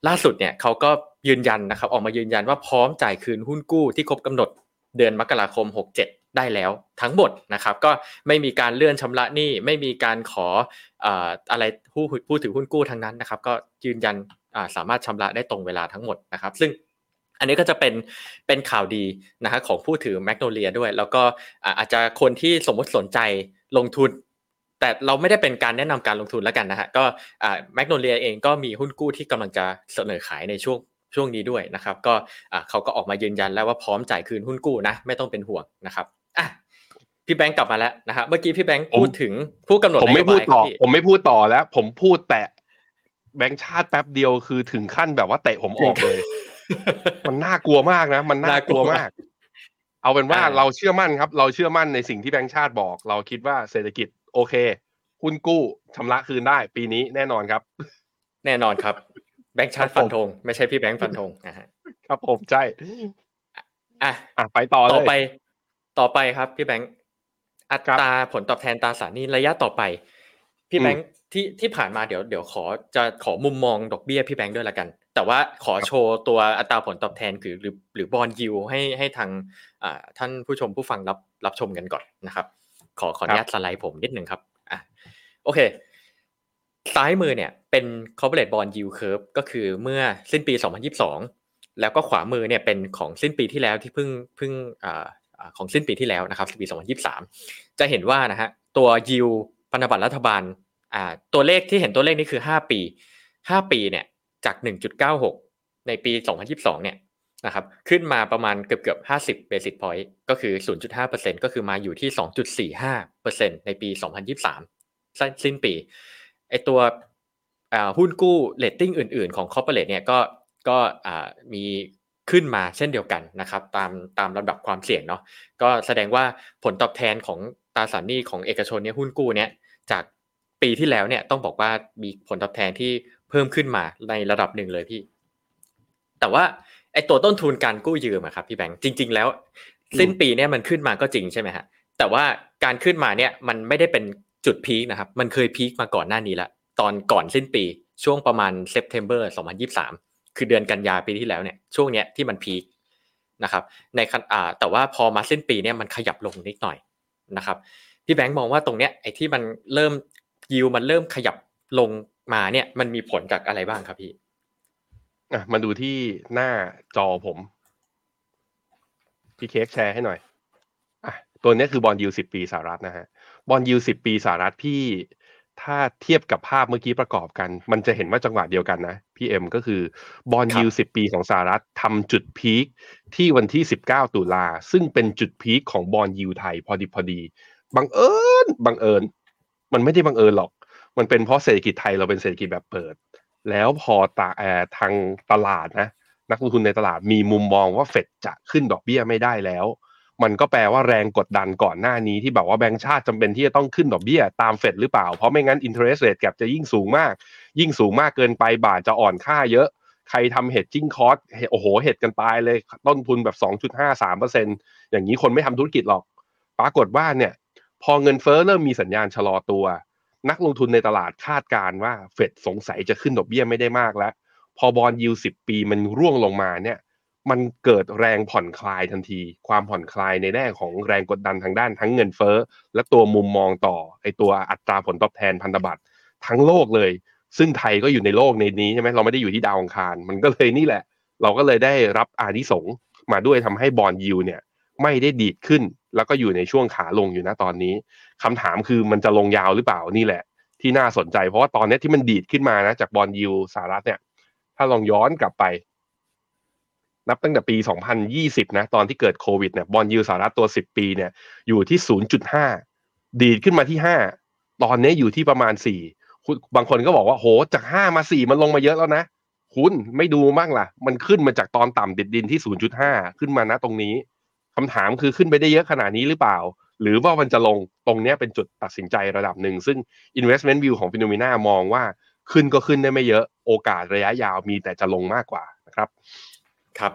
ล่าสุดเนี่ยเขาก็ยืนยันนะครับออกมายืนยันว่าพร้อมจ่ายคืนหุ้นกู้ที่ครบกำหนดเดือนมกราคม 67 ได้แล้วทั้งหมดนะครับ ก็ไม่มีการเลื่อนชำระหนี้ไม่มีการขออะไรผู้ผู้ถือหุ้นกู้ทั้งนั้นนะครับ ก็ยืนยันสามารถชำระได้ตรงเวลาทั้งหมดนะครับ ซึ่งอันนี้ก็จะเป็นเป็นข่าวดีนะฮะของผู้ถือแมกโนเลียด้วย แล้วก็อาจจะคนที่สมมติสนใจลงทุน แต่เราไม่ได้เป็นการแนะนำการลงทุนแล้วกันนะฮะก็แมกโนเลียเองก็มีหุ้นกู้ที่กำลังจะเสนอขายในช่วงช่วงนี้ด้วยนะครับ ก็เขาก็ออกมายืนยันแล้วว่าพร้อมจ่ายคืนหุ้นกู้นะไม่ต้องเป็นห่วงนะครับ อะพี่แบงค์กลับมาแล้วนะฮะเมื่อกี้พี่แบงค์พูดถึงผู้กำหนดผมไม่พูดต่อ ผมไม่พูดต่อแล้ว ผมพูดแต่แบงค์ชาติแป๊บเดียวคือถึงขั้นแบบว่าเตะผมออกเลย มันน่ากลัวมากนะ มันน่ากลัวมาก เอาเป็นว่าเราเชื่อมั่นครับ เราเชื่อมั่นในสิ่งที่แบงค์ชาติบอก เราคิดว่าเศรษฐกิจโอเคหุ้นกู้ชำระคืนได้ ปีนี้แน่นอนครับ แน่นอนครับ แบงค์ชาติฟันธงไม่ใช่พี่แบงค์ฟันธงนะฮะครับผมใช่อะอะไปต่อเลยต่อไป ต่อไปครับพี่แบงค์อัตราผลตอบแทนตราสารนี้ระยะต่อไป พี่แบงค์ที่ที่ผ่านมาเดี๋ยวเดี๋ยวขอจะขอมุมมองดอกเบี้ยพี่แบงค์ด้วยละกัน แต่ว่าขอโชว์ตัวอัตราผลตอบแทนคือหรือหรือบอลยูให้ให้ทางท่านผู้ชมผู้ฟังรับรับชมกันก่อนนะครับ ขอขออนุญาตสไลด์ผมนิดหนึ่งครับอะโอเค ซ้ายมือเนี่ยเป็น corporate bond yield curve ก็คือเมื่อสิ้นปี 2022 แล้วก็ขวามือเนี่ยเป็นของสิ้นปีที่แล้วที่เพิ่งเพิ่ง ของสิ้นปีที่แล้วนะครับปี 2023 จะเห็นว่านะฮะตัว yield พันธบัตรรัฐบาลตัวเลขที่เห็นตัวเลขนี้คือ 5 ปี 5 ปีเนี่ยจาก 1.96 ในปี 2022 เนี่ยนะครับขึ้นมาประมาณเกือบเกือบ 50 basis point ก็คือ 0.5%ก็คือมาอยู่ที่ 2.45%ในปี 2023 สิ้นปีไอตัวหุ้นกู้เลตติ้งอื่น ๆ ของ corporate เนี่ยก็ก็มี ขึ้นมาเช่นเดียวกันนะครับตามตามลำดับความเสี่ยงเนาะก็แสดงว่าผลตอบแทนของตราสารหนี้ของเอกชนเนี่ยหุ้นกู้เนี่ยจากปีที่แล้วเนี่ยต้องบอกว่ามีผลตอบแทนที่เพิ่มขึ้นมาในระดับหนึ่งเลยพี่ แต่ว่าไอ้ตัวต้นทุนการกู้ยืมอะครับพี่แบงค์จริง ๆ แล้วสิ้นปีเนี่ยมันขึ้นมาก็จริงใช่ไหมฮะแต่ว่าการขึ้นมาเนี่ยมันไม่ได้เป็นจุด peak นะครับ มันเคย peak มาก่อนหน้านี้ละตอนก่อนสิ้นปีช่วงประมาณ September 2023 คือเดือนกันยาปีที่แล้วเนี่ยช่วงเนี้ยที่มัน peak นะครับในอ่าแต่ว่าพอมาสิ้นปีเนี่ยมันขยับลงนิดหน่อยนะครับพี่แบงค์มองว่าตรงเนี้ยไอ้ที่มันเริ่มยิวมันเริ่มขยับลงมาเนี่ยมันมีผลจากอะไรบ้างครับพี่อะมาดูที่หน้าจอผมพี่เค้กแชร์ให้หน่อยอะตัวนี้คือ bond yield สิบปีสหรัฐนะฮะ bond yield สิบปีสหรัฐพี่ถ้าเทียบกับภาพเมื่อกี้ประกอบกัน มันจะเห็นว่าจังหวะเดียวกันนะ พี่เอ็มก็คือ bond yield สิบปีของสหรัฐทำจุด peak ที่วันที่สิบเก้าตุลา ซึ่งเป็นจุด peak ของ bond yield ไทยพอดีพอดีบังเอิญบังเอิญ มันไม่ได้บังเอิญหรอก มันเป็นเพราะเศรษฐกิจไทยเราเป็นเศรษฐกิจแบบเปิด แล้วพอตาแอร์ทางตลาดนะ นักลงทุนในตลาดมีมุมมองว่าเฟดจะขึ้นดอกเบี้ยไม่ได้แล้ว มันก็แปลว่าแรงกดดันก่อนหน้านี้ที่บอกว่าแบงก์ชาติจำเป็นที่จะต้องขึ้นดอกเบี้ยตามเฟดหรือเปล่า เพราะไม่งั้น interest rate แกจะยิ่งสูงมาก ยิ่งสูงมากเกินไปบาทจะอ่อนค่าเยอะ ใครทำเฮดจิ้งคอสโอ้โหเฮดกันตายเลยต้นทุนแบบ 2.5 3%อย่างนี้คนไม่ทำธุรกิจหรอก ปรากฏว่าเนี่ย พอเงินเฟ้อเริ่มมีสัญญาณชะลอตัว นักลงทุนในตลาดคาดการว่าเฟดสงสัยจะขึ้นดอกเบี้ยไม่ได้มากแล้ว พอ bond yield สิบปีมันร่วงลงมาเนี่ย มันเกิดแรงผ่อนคลายทันที ความผ่อนคลายในแง่ของแรงกดดันทางด้านทั้งเงินเฟ้อ และตัวมุมมองต่อไอ้ตัวอัตราผลตอบแทนพันธบัตรทั้งโลกเลย ซึ่งไทยก็อยู่ในโลกในนี้ใช่ไหมเราไม่ได้อยู่ที่ดาวอังคาร มันก็เลยนี่แหละ เราก็เลยได้รับอานิสงส์มาด้วยทำให้ bond yield เนี่ยไม่ได้ดีดขึ้น แล้วก็อยู่ในช่วงขาลงอยู่นะตอนนี้คำถามคือมันจะลงยาวหรือเปล่านี่แหละ ที่น่าสนใจเพราะว่าตอนนี้ที่มันดีดขึ้นมานะจากบอลยูสหรัฐเนี่ย ถ้าลองย้อนกลับไป นับตั้งแต่ปี 2020 นะ ตอนที่เกิดโควิดเนี่ยบอลยูสหรัฐตัว 10 ปีเนี่ยอยู่ที่ 0.5 ดีดขึ้นมาที่ 5 ตอนนี้อยู่ที่ประมาณ 4 บางคนก็บอกว่าโหจาก 5 มา 4 มันลงมาเยอะแล้วนะ คุณไม่ดูมั่งล่ะ มันขึ้นมาจากตอนต่ำดิดดินที่ 0.5 ขึ้นมานะตรงนี้คำถามคือขึ้นไปได้เยอะขนาดนี้หรือเปล่า หรือว่ามันจะลงตรงนี้เป็นจุดตัดสินใจระดับหนึ่ง ซึ่ง investment view ของฟิโนเมนามองว่าขึ้นก็ขึ้นได้ไม่เยอะโอกาสระยะยาวมีแต่จะลงมากกว่านะครับ ครับ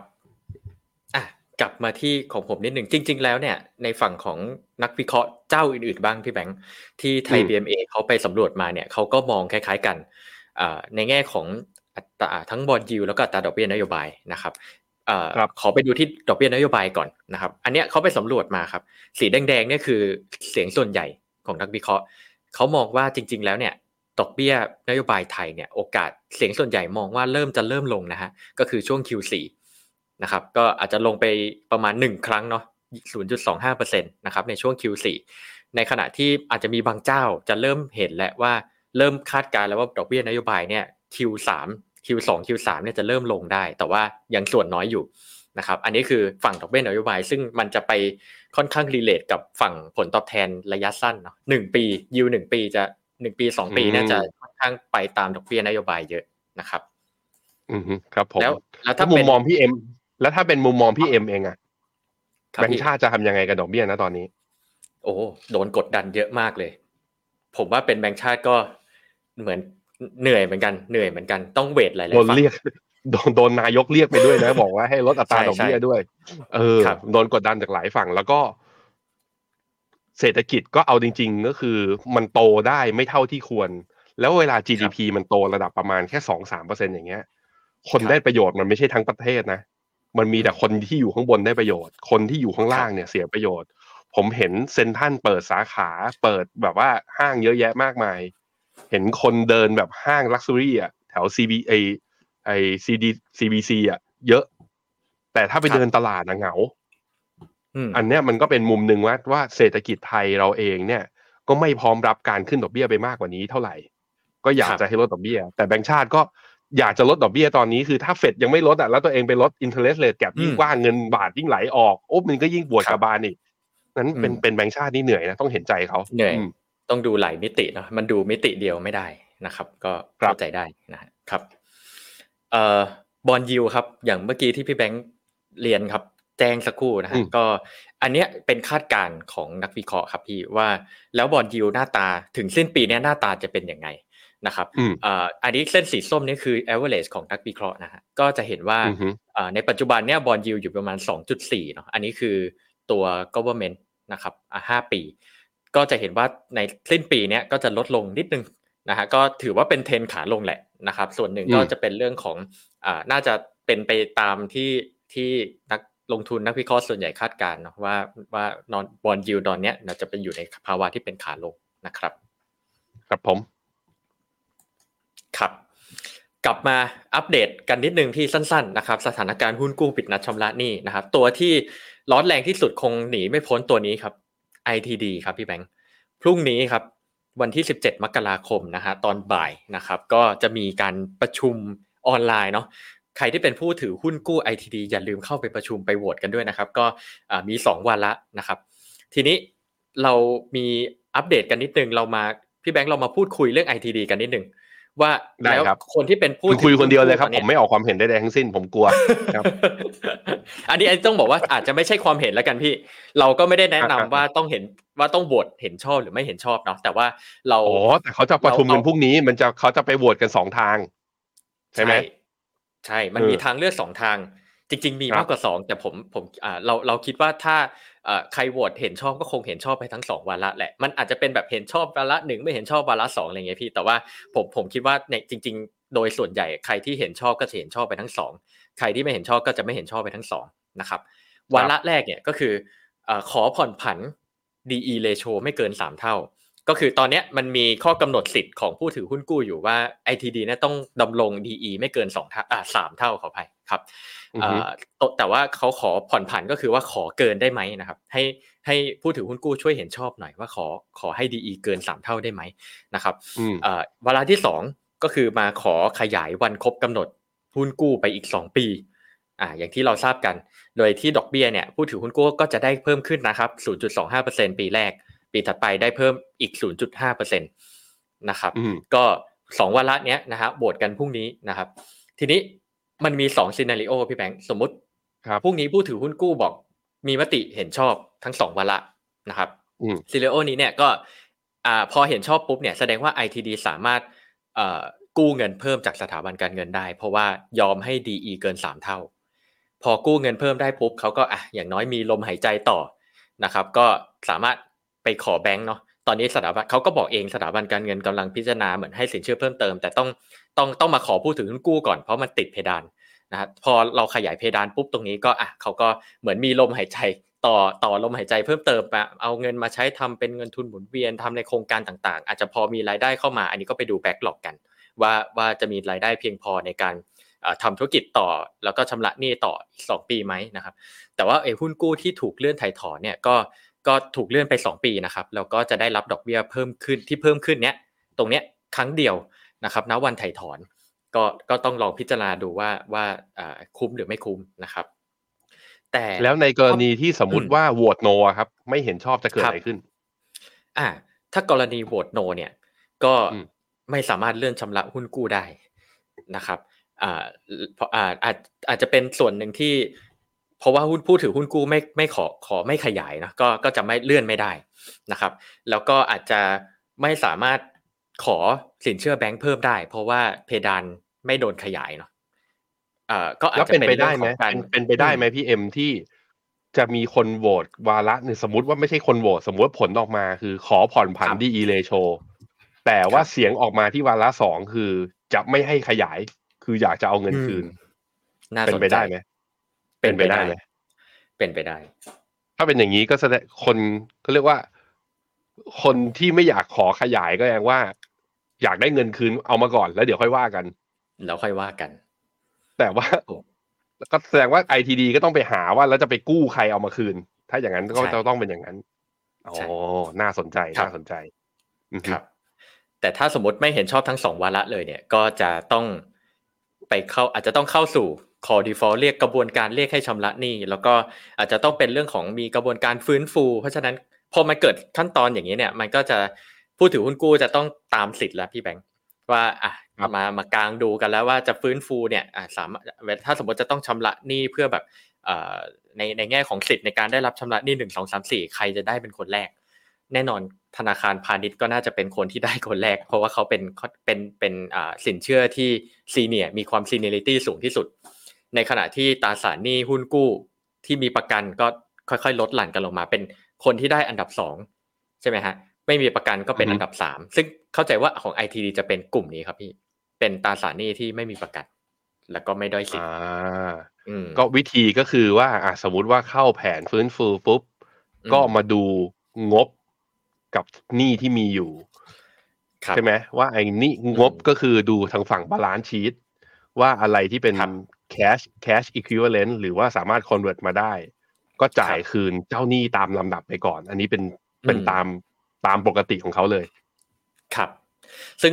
อะกลับมาที่ของผมนิดหนึ่งจริง ๆ แล้วเนี่ย ในฝั่งของนักวิเคราะห์เจ้าอื่นๆบ้างพี่แบงค์ที่ไทยอืม BMA เขาไปสำรวจมาเนี่ยเขาก็มองคล้าย ๆกันอ่าในแง่ของอัตราทั้งบอลยูแล้วก็อัตราดอกเบี้ยนโยบายนะครับอ่าครับขอไปดูที่ดอกเบี้ยนโยบายก่อนนะครับ อันเนี้ยเขาไปสำรวจมาครับ สีแดงๆเนี่ยคือเสียงส่วนใหญ่ของนักวิเคราะห์เขามองว่าจริง ๆ แล้วเนี่ยดอกเบี้ยนโยบายไทยเนี่ยโอกาสเสียงส่วนใหญ่มองว่าเริ่มจะเริ่มลงนะฮะก็คือช่วง Q4 นะครับก็อาจจะลงไปประมาณ 1 ครั้งเนาะ0.25%นะครับในช่วง Q4 ในขณะที่อาจจะมีบางเจ้าจะเริ่มเห็นแล้วว่าเริ่มคาดการณ์แล้วว่าดอกเบี้ยนโยบายเนี่ย Q3 Q2 Q3 เนี่ยจะเริ่มลงได้ แต่ว่ายังส่วนน้อยอยู่นะครับอันนี้คือฝั่งดอกเบี้ยนโยบาย ซึ่งมันจะไปค่อนข้าง relate กับฝั่งผลตอบแทนระยะสั้นเนาะหนึ่งปียิวหนึ่งปีจะหนึ่งปีสองปีเนี่ยจะค่อนข้างไปตามดอกเบี้ยนโยบายเยอะนะครับ อือฮึครับผมแล้วแล้วถ้าถ้ามุเป็มนมองพี่เอ็ม แล้วถ้าเป็นมุมมองพี่เอ็มเองอะครับแบงค์พี่ชาติจะทำยังไงกับดอกเบี้ยนะตอนนี้ โอ้โดนกดดันเยอะมากเลย ผมว่าเป็นแบงค์ชาติก็เหมือนเหนื่อยเหมือนกันเหนื่อยเหมือนกันต้องเวทหลายโดนๆฝั่งเรียกโดนโดนนายกเรียกไปด้วยนะ บอกว่าให้ลดอัตราใช่ดอกเบี้ยใช่ด้วย เออครับโดนกดดันจากหลายฝั่งแล้วก็ เศรษฐกิจก็เอาจริง ๆ ก็คือ มันโตได้ไม่เท่าที่ควร แล้วเวลา GDP มันโตระดับประมาณแค่สองสามเปอร์เซ็นอย่างเงี้ย คนได้ประโยชน์มันไม่ใช่ทั้งประเทศนะ มันมีแต่คนที่อยู่ข้างบนได้ประโยชน์ คนที่อยู่ข้างล่างเนี่ยเสียประโยชน์ ผมเห็นเซนทรันเปิดสาขาเปิดแบบว่าห้างเยอะแยะมากมาย เห็นคนเดินแบบห้างลักซ์รี่อะแถว CB ไอไอ CD CBC อะเยอะ แต่ถ้าไปครับเดินตลาดนะเหงาอืมอันเนี้ยมันก็เป็นมุมหนึ่งว่าว่าเศรษฐกิจไทยเราเองเนี่ย ก็ไม่พร้อมรับการขึ้นดอกเบี้ยไปมากกว่านี้เท่าไหร่ ก็อยากครับจะให้ลดดอกเบี้ย แต่แบงก์ชาติก็ อยากจะลดดอกเบี้ยตอนนี้คือถ้าเฟดยังไม่ลดอะแล้วตัวเองไปลด interest rate แก็บยิ่งกว้างเงินบาทยิ่งไหลออกโอ้มันก็ยิ่งปวดกระบาลอีกนั้นเป็นอืมเป็นแบงก์ชาตินี่เหนื่อยนะต้องเห็นใจเขาเหนื่อยมต้องดูหลายมิติเนาะมันดูมิติเดียวไม่ได้นะครับ ก็ครับเข้าใจได้นะครับเอ่อบอลยูครับ อย่างเมื่อกี้ที่พี่แบงค์เรียนครับ แจ้งสักครู่นะฮะก็อันเนี้ยเป็นคาดการณ์ของนักวิเคราะห์ครับพี่ว่าแล้วบอลยูหน้าตาถึงสิ้นปีเนี้ยหน้าตาจะเป็นยังไง นะครับอืมเอ่ออันนี้เส้นสีส้มนี่คือ average ของนักวิเคราะห์นะฮะก็จะเห็นว่าอือฮึอ่าในปัจจุบันเนี่ยบอลยูอยู่ประมาณ 2.4เนาะอันนี้คือตัว government นะครับอ่าห้าปี ก็จะเห็นว่าในสิ้นปีเนี้ยก็จะลดลงนิดนึงนะฮะก็ถือว่าเป็นเทรนขาลงแหละนะครับ ส่วนหนึ่งก็อืมจะเป็นเรื่องของอ่าน่าจะเป็นไปตามที่ที่นักลงทุนนักวิเคราะห์ส่วนใหญ่คาดการณ์เนาะว่าว่านอนบอลยูตอนเนี้ยน่าจะเป็นอยู่ในภาวะที่เป็นขาลงนะครับ ครับผม ครับ กลับมาอัปเดตกันนิดนึงที่สั้น ๆ นะครับ สถานการณ์หุ้นกู้ปิดนัดชำระหนี้นะครับ ตัวที่ร้อนแรงที่สุดคงหนีไม่พ้นตัวนี้ครับ ITD ครับพี่แบงค์พรุ่งนี้ครับวันที่ 17 มกราคมนะฮะตอนบ่ายนะครับ ก็จะมีการประชุมออนไลน์เนาะใครที่เป็นผู้ถือหุ้นกู้ ITD อย่าลืมเข้าไปประชุมไปโหวตกันด้วยนะครับ ก็มี 2 วันละนะครับ ทีนี้เรามีอัปเดตกันนิดนึงเรามาพี่แบงค์เรามาพูดคุยเรื่อง ITD กันนิดนึง ว่าได้แล้วครับคนที่เป็นผู้คุณคุยคนเดียวเลยครับตผอมไม่ออกความเห็นใดๆทั้งสิ้นผมกลัวครับอันนี้อันนี้ต้องบอกว่าอาจจะไม่ใช่ความเห็นแล้วกันพี่ เราก็ไม่ได้แนะนำอะว่าต้องเห็นว่าต้องโหวตเห็นชอบหรือไม่เห็นชอบเนาะแต่ว่าเราอ๋อแต่เขาจะประชุมกันเราเอาพรุ่งนี้มันจะเขาจะไปโหวตกันสองทาง ใช่ไหมใช่ มันเออมีทางเลือกสองทาง จริง ๆ มีครับมากกว่าสองแต่ผมผมอ่าเราเราคิดว่าถ้าเอ่อ ใครโหวตเห็นชอบก็คงเห็นชอบไปทั้งสองวาระแหละ มันอาจจะเป็นแบบเห็นชอบวาระหนึ่งไม่เห็นชอบวาระสองอะไรเงี้ยพี่ แต่ว่าผมผมคิดว่าในจริง ๆ โดยส่วนใหญ่ใครที่เห็นชอบก็จะเห็นชอบไปทั้งสองใครที่ไม่เห็นชอบก็จะไม่เห็นชอบไปทั้งสองนะครับ วาระแรกเนี่ยก็คือเอ่อขอผ่อนผัน DE ratio ไม่เกิน 3 เท่า ก็คือตอนเนี้ยมันมีข้อกำหนดสิทธิ์ของผู้ถือหุ้นกู้อยู่ว่า ITD เนี่ยต้องดำรง DE ไม่เกิน2เท่าอ่าสามเท่าขออภัย ครับอือฮึเอ่อตแต่ว่าเขาขอผ่อนผันก็คือว่าขอเกินได้ไหมนะครับ ให้ให้ผู้ถือหุ้นกู้ช่วยเห็นชอบหน่อยว่าขอขอให้ DE เกิน 3 เท่าได้ไหมนะครับอืมเอ่อวาระที่สองก็คือมาขอขยายวันครบกำหนดหุ้นกู้ไปอีก 2 ปีอ่าอย่างที่เราทราบกัน โดยที่ดอกเบี้ยเนี่ยผู้ถือหุ้นกู้ก็จะได้เพิ่มขึ้นนะครับ 0.25%ปีแรก ปีถัดไปได้เพิ่มอีก 0.5%นะครับอืมก็สองวาระเนี้ยนะครับโหวตกันพรุ่งนี้นะครับ ทีนี้ มันมีสองซีนารีโอพี่แบงค์สมมุติครับพรุ่งนี้ผู้ถือหุ้นกู้บอก มีมติเห็นชอบทั้งสองวาระนะครับอืมซีเรียนี้เนี่ยก็อ่าพอเห็นชอบปุ๊บเนี่ยแสดงว่า ITD สามารถเอ่อกู้เงินเพิ่มจากสถาบันการเงินได้ เพราะว่ายอมให้ DE เกิน 3 เท่า พอกู้เงินเพิ่มได้ปุ๊บเขาก็อะอย่างน้อยมีลมหายใจต่อนะครับ ก็สามารถไปขอแบงค์เนาะ ตอนนี้สถาบันเขาก็บอกเองสถาบันการเงินกำลังพิจารณาเหมือนให้สินเชื่อเพิ่มเติม แต่ต้องต้องต้องมาขอผู้ถือหุ้นกู้ก่อนเพราะมันติดเพดานนะฮะพอเราขยายเพดานปุ๊บตรงนี้ก็อะเขาก็เหมือนมีลมหายใจต่อต่อลมหายใจเพิ่มเติมมาเอาเงินมาใช้ทำเป็นเงินทุนหมุนเวียนทำในโครงการต่างๆ อาจจะพอมีรายได้เข้ามา อันนี้ก็ไปดูแบ็กหลอกกัน ว่าว่าจะมีรายได้เพียงพอในการทำธุรกิจต่อแล้วก็ชำระหนี้ต่ออีกสองปีไหมนะครับแต่ว่าไอ้หุ้นกู้ที่ถูกเลื่อนถ่ายถอนเนี่ยก็ ก็ถูกเลื่อนไป 2 ปีนะครับแล้วก็จะได้รับดอกเบี้ยเพิ่มขึ้นที่เพิ่มขึ้นเนี้ยตรงเนี้ยครั้งเดียวนะครับณวันไถ่ถอนก็ก็ต้องลองพิจารณาดูว่าว่าคุ้มหรือไม่คุ้มนะครับ แต่แล้วในกรณีที่สมมุติว่าโหวตโนครับ ไม่เห็นชอบจะเกิดอะไรขึ้น อ่า ถ้ากรณีโหวตโนเนี่ย ก็อืมไม่สามารถเลื่อนชำระหุ้นกู้ได้นะครับอ่าเพราะอ่าอาจอาจจะเป็นส่วนหนึ่งที่ เพราะว่าหุ้นผู้ถือหุ้นกู้ไม่ไม่ขอขอไม่ขยายนะก็ก็จะไม่เลื่อนไม่ได้นะครับ แล้วก็อาจจะไม่สามารถขอสินเชื่อแบงค์เพิ่มได้ เพราะว่าเพดานไม่โดนขยายเนาะเอ่อก็อาจแล้วจะเป็นเป็นไปเรื่ได้องไหขมองการเป็นเป็นไปได้ไหมพี่เอ็มที่จะมีคนโหวตวาระหนึ่งสมมติว่าไม่ใช่คนโหวตสมมติว่าผลออกมาคือขอผ่อนผันดีอีเลโชแต่ว่าเสียงออกมาที่วาระสองคือจะไม่ให้ขยาย คืออยากจะเอาเงินคืนน่าเป็นสนไปใจได้ไหม เป็นไปได้ไหมเป็นไปได้ ถ้าเป็นอย่างนี้ก็แสดงคนก็เรียกว่า คนที่ไม่อยากขอขยายก็แปลว่า อยากได้เงินคืนเอามาก่อนแล้วเดี๋ยวค่อยว่ากันแล้วค่อยว่ากัน แต่ว่าโอ้ก็แสดงว่าไอทีดีก็ต้องไปหาว่าแล้วจะไปกู้ใครเอามาคืน ถ้าอย่างนั้นก็ใช่จะต้องเป็นอย่างนั้นอ๋อใช่น่าสนใจครับน่าสนใจอือฮึครับ แต่ถ้าสมมติไม่เห็นชอบทั้งสองวาระเลยเนี่ย ก็จะต้องไปเข้าอาจจะต้องเข้าสู่ call default เรียกกระบวนการเรียกให้ชำระหนี้ แล้วก็อาจจะต้องเป็นเรื่องของมีกระบวนการฟื้นฟู เพราะฉะนั้นพอมันเกิดขั้นตอนอย่างนี้เนี่ย มันก็จะผู้ถือหุ้นกู้จะต้องตามสิทธิ์แล้วพี่แบงค์ว่าอะมามากลางดูกันแล้วว่าจะฟื้นฟูเนี่ยอะสามารถถ้าสมมติจะต้องชำระหนี้เพื่อแบบเอ่อในในแง่ของสิทธิ์ในการได้รับชำระหนี้หนึ่งสองสามสี่ใครจะได้เป็นคนแรก แน่นอนธนาคารพาณิชย์ก็น่าจะเป็นคนที่ได้คนแรก เพราะว่าเขาเป็นเป็นเป็นอ่าสินเชื่อที่ซีเนียมีความซีเนียริตี้สูงที่สุด ในขณะที่ตราสารหนี้หุ้นกู้ที่มีประกันก็ค่อยๆ ลดหลั่นกันลงมา เป็นคนที่ได้อันดับสองใช่ไหมฮะไม่มีประกันก็เป็นอันดับสามซึ่งเข้าใจว่าของ ITD จะเป็นกลุ่มนี้ครับพี่เป็นตราสารหนี้ที่ไม่มีประกัน แล้วก็ไม่ด้อยสิทอ่ธิ์าอืมก็วิธีก็คือว่าอะสมมุติว่าเข้าแผนฟื้นฟูปุ๊บอืมก็มาดูงบกับหนี้ที่มีอยู่ครับใช่ไหมว่าไอ้นี่งบก็คือดูทางฝั่ง balance sheet ว่าอะไรที่เป็นครับ cash cash equivalent หรือว่าสามารถ convert มาได้ ก็จ่ายครับคืนเจ้าหนี้ตามลำดับไปก่อน อันนี้เป็นเป็นอืมตามตามปกติของเขาเลย ครับ ซึ่ง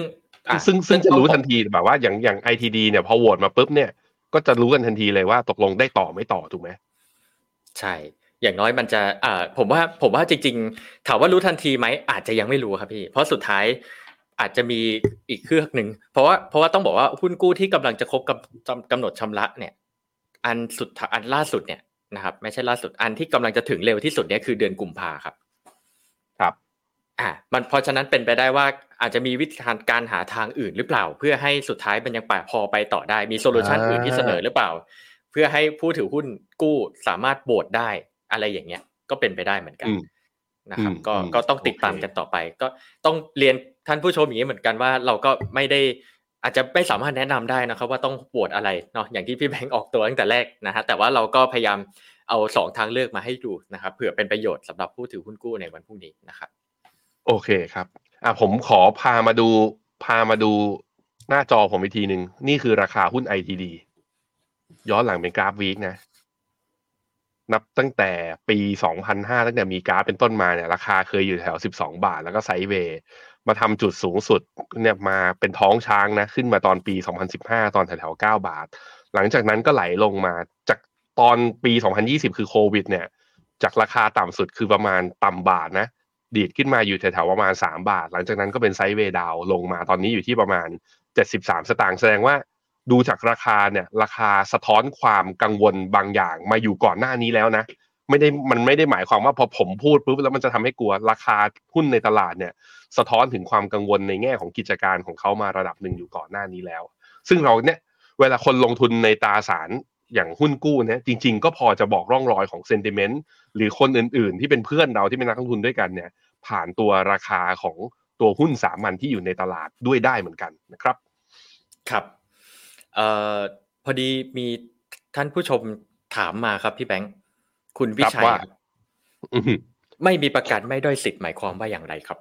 อะซึ่งซึ่งจะรู้ต้องทันทีแบบว่าอย่างอย่าง ITD เนี่ยพอโหวตมาปุ๊บเนี่ยก็จะรู้กันทันทีเลยว่าตกลงได้ต่อไม่ต่อถูกไหมใช่ อย่างน้อยมันจะอ่าผมว่าผมว่าจริง ๆ ถามว่ารู้ทันทีไหมอาจจะยังไม่รู้ครับพี่ เพราะสุดท้าย อาจจะมีอีกเครื่องหนึ่งเพราะว่าเพราะว่าต้องบอกว่าหุ้นกู้ที่กำลังจะครบกับจำกำหนดชำระเนี่ย อันสุดท้ายอันล่าสุดเนี่ยนะครับ ไม่ใช่ล่าสุดอันที่กำลังจะถึงเร็วที่สุดเนี่ยคือเดือนกุมภาครับ ครับอ่ามันเพราะฉะนั้นเป็นไปได้ว่าอาจจะมีวิธีการหาทางอื่นหรือเปล่า เพื่อให้สุดท้ายมันยังปพอไปต่อได้มีโซลูชันอ่าอื่นที่เสนอหรือเปล่า เพื่อให้ผู้ถือหุ้นกู้สามารถโหวตได้อะไรอย่างเงี้ย ก็เป็นไปได้เหมือนกันอืมนะครับอืมก็อืมก็ต้องติดตามโอเคกันต่อไป ก็ต้องเรียนท่านผู้ชมอย่างนี้เหมือนกันว่าเราก็ไม่ได้อาจจะไม่สามารถแนะนำได้นะครับว่าต้องโหวตอะไรเนาะอย่างที่พี่แบงค์ออกตัวตั้งแต่แรกนะฮะแต่ว่าเราก็พยายามเอาสองทางเลือกมาให้ดูนะครับเผื่อเป็นประโยชน์สำหรับผู้ถือหุ้นกู้ในวันพรุ่งนี้นะครับโอเคครับอะผมขอพามาดูพามาดูหน้าจอผมอีกทีหนึ่งนี่คือราคาหุ้น ITD ย้อนหลังเป็นกราฟวีคนะ นับตั้งแต่ปี 2005 ตั้งแต่มีกราฟเป็นต้นมาเนี่ย ราคาเคยอยู่แถว 12 บาท แล้วก็ไซด์เวย์ มาทำจุดสูงสุดเนี่ยมาเป็นท้องช้างนะ ขึ้นมาตอนปี 2015 ตอนแถวๆ9บาท หลังจากนั้นก็ไหลลงมาจากตอนปี 2020 คือโควิด เนี่ย จากราคาต่ำสุดคือประมาณต่ำบาทนะ ดีดขึ้นมาอยู่แถวๆประมาณ 3 บาท หลังจากนั้นก็เป็นไซด์เวดาวลงมาตอนนี้อยู่ที่ประมาณ 73 สตางค์แสดงว่าดูจากราคาเนี่ย ราคาสะท้อนความกังวลบางอย่างมาอยู่ก่อนหน้านี้แล้วนะไม่ได้มันไม่ได้หมายความว่าพอผมพูดปุ๊บแล้วมันจะทำให้กลัวราคาหุ้นในตลาดเนี่ย สะท้อนถึงความกังวลในแง่ของกิจการของเขามาระดับหนึ่งอยู่ก่อนหน้านี้แล้ว ซึ่งเราเนี่ยเวลาคนลงทุนในตราสารอย่างหุ้นกู้เนี่ยจริง ๆ ก็พอจะบอกร่องรอยของเซนติเมนต์หรือคนอื่น ๆ ที่เป็นเพื่อนเราที่เป็นนักลงทุนด้วยกันเนี่ย ผ่านตัวราคาของตัวหุ้นสามัญที่อยู่ในตลาดด้วยได้เหมือนกันนะครับ ครับเอ่อพอดีมีท่านผู้ชมถามมาครับพี่แบงค์คุณวิชัยครับว่าครับอือหือไม่มีประกันไม่ด้อยสิทธิ์หมายความว่าอย่างไรครับ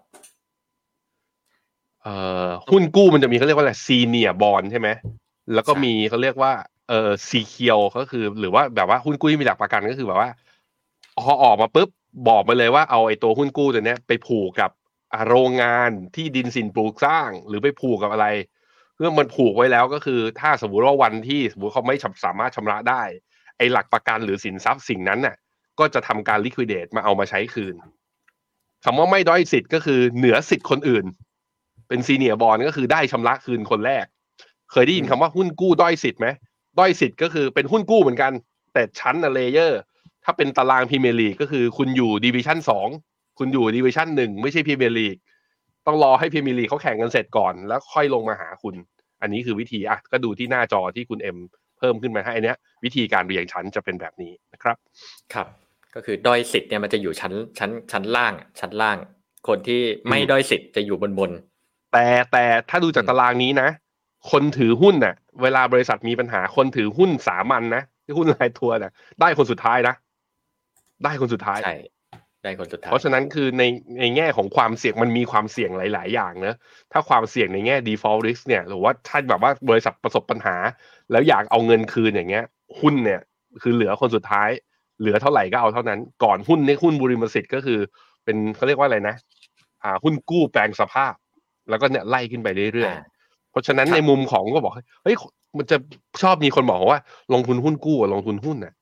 เอ่อหุ้นกู้มันจะมีเขาเรียกว่าอะไรซีเนียบอลใช่ไหมแล้วก็ใช่มีเขาเรียกว่าเอ่อซีเคียวก็คือ หรือว่าแบบว่าหุ้นกู้ที่มีหลักประกันก็คือแบบว่าพอออกมาปุ๊บบอกไปเลยว่าเอาไอ้ตัวหุ้นกู้ตัวเนี้ยไปผูกกับอ่าโรงงานที่ดินสินปลูกสร้าง หรือไปผูกกับอะไรเพื่อมันผูกไว้แล้วก็คือ ถ้าสมมติว่าวันที่สมมติเขาไม่สามารถชำระได้ ไอ้หลักประกันหรือสินทรัพย์สิ่งนั้นน่ะ ก็จะทำการ liquidate มาเอามาใช้คืนคำว่าไม่ด้อยสิทธิ์ก็คือเหนือสิทธิ์คนอื่น เป็น senior bond ก็คือได้ชำระคืนคนแรก เคยได้ยินคำว่าหุ้นกู้ด้อยสิทธิ์ไหมด้อยสิทธิ์ก็คือเป็นหุ้นกู้เหมือนกัน แต่ชั้นอะ layer ถ้าเป็นตารางพรีเมียร์ลีกก็คือคุณอยู่ division สองคุณอยู่ division หนึ่งไม่ใช่พรีเมียร์ลีกต้องรอให้พรีเมียร์ลีกเขาแข่งกันเสร็จก่อน แล้วค่อยลงมาหาคุณ อันนี้คือวิธีอะก็ดูที่หน้าจอที่คุณเอ็มเพิ่มขึ้นมาให้อันเนี้ย วิธีการเรียงชั้นจะเป็นแบบนี้นะครับ ครับ ก็คือด้อยสิทธิ์เนี่ยมันจะอยู่ชั้นชั้นชั้นล่าง ชั้นล่าง คนที่ไม่ด้อยสิทธิ์จะอยู่บนบน แต่แต่ถ้าดูจากตารางนี้นะ คนถือหุ้นน่ะ เวลาบริษัทมีปัญหาคนถือหุ้นสามัญนะที่หุ้นรายทัวร์น่ะ ได้คนสุดท้ายนะ ได้คนสุดท้ายใช่ได้คนสุดท้ายเพราะฉะนั้นคือในในแง่ของความเสี่ยงมันมีความเสี่ยงหลาย ๆ อย่างเนะถ้าความเสี่ยงในแง่ default risk เนี่ย หรือว่าถ้าแบบว่าบริษัทประสบปัญหา แล้วอยากเอาเงินคืนอย่างเงี้ย หุ้นเนี่ย คือเหลือคนสุดท้าย เหลือเท่าไหร่ก็เอาเท่านั้น ก่อนหุ้นในหุ้นบริมสิทธิ์ก็คือ เป็นเขาเรียกว่าอะไรนะ อ่า หุ้นกู้แปลงสภาพ แล้วก็เนี่ยไล่ขึ้นไปเรื่อยอ่าๆเพราะฉะนั้นครับในมุมของก็บอกเฮ้ยมันจะชอบมีคนบอกว่า ลงทุนหุ้นกู้กับลงทุนหุ้นน่ะ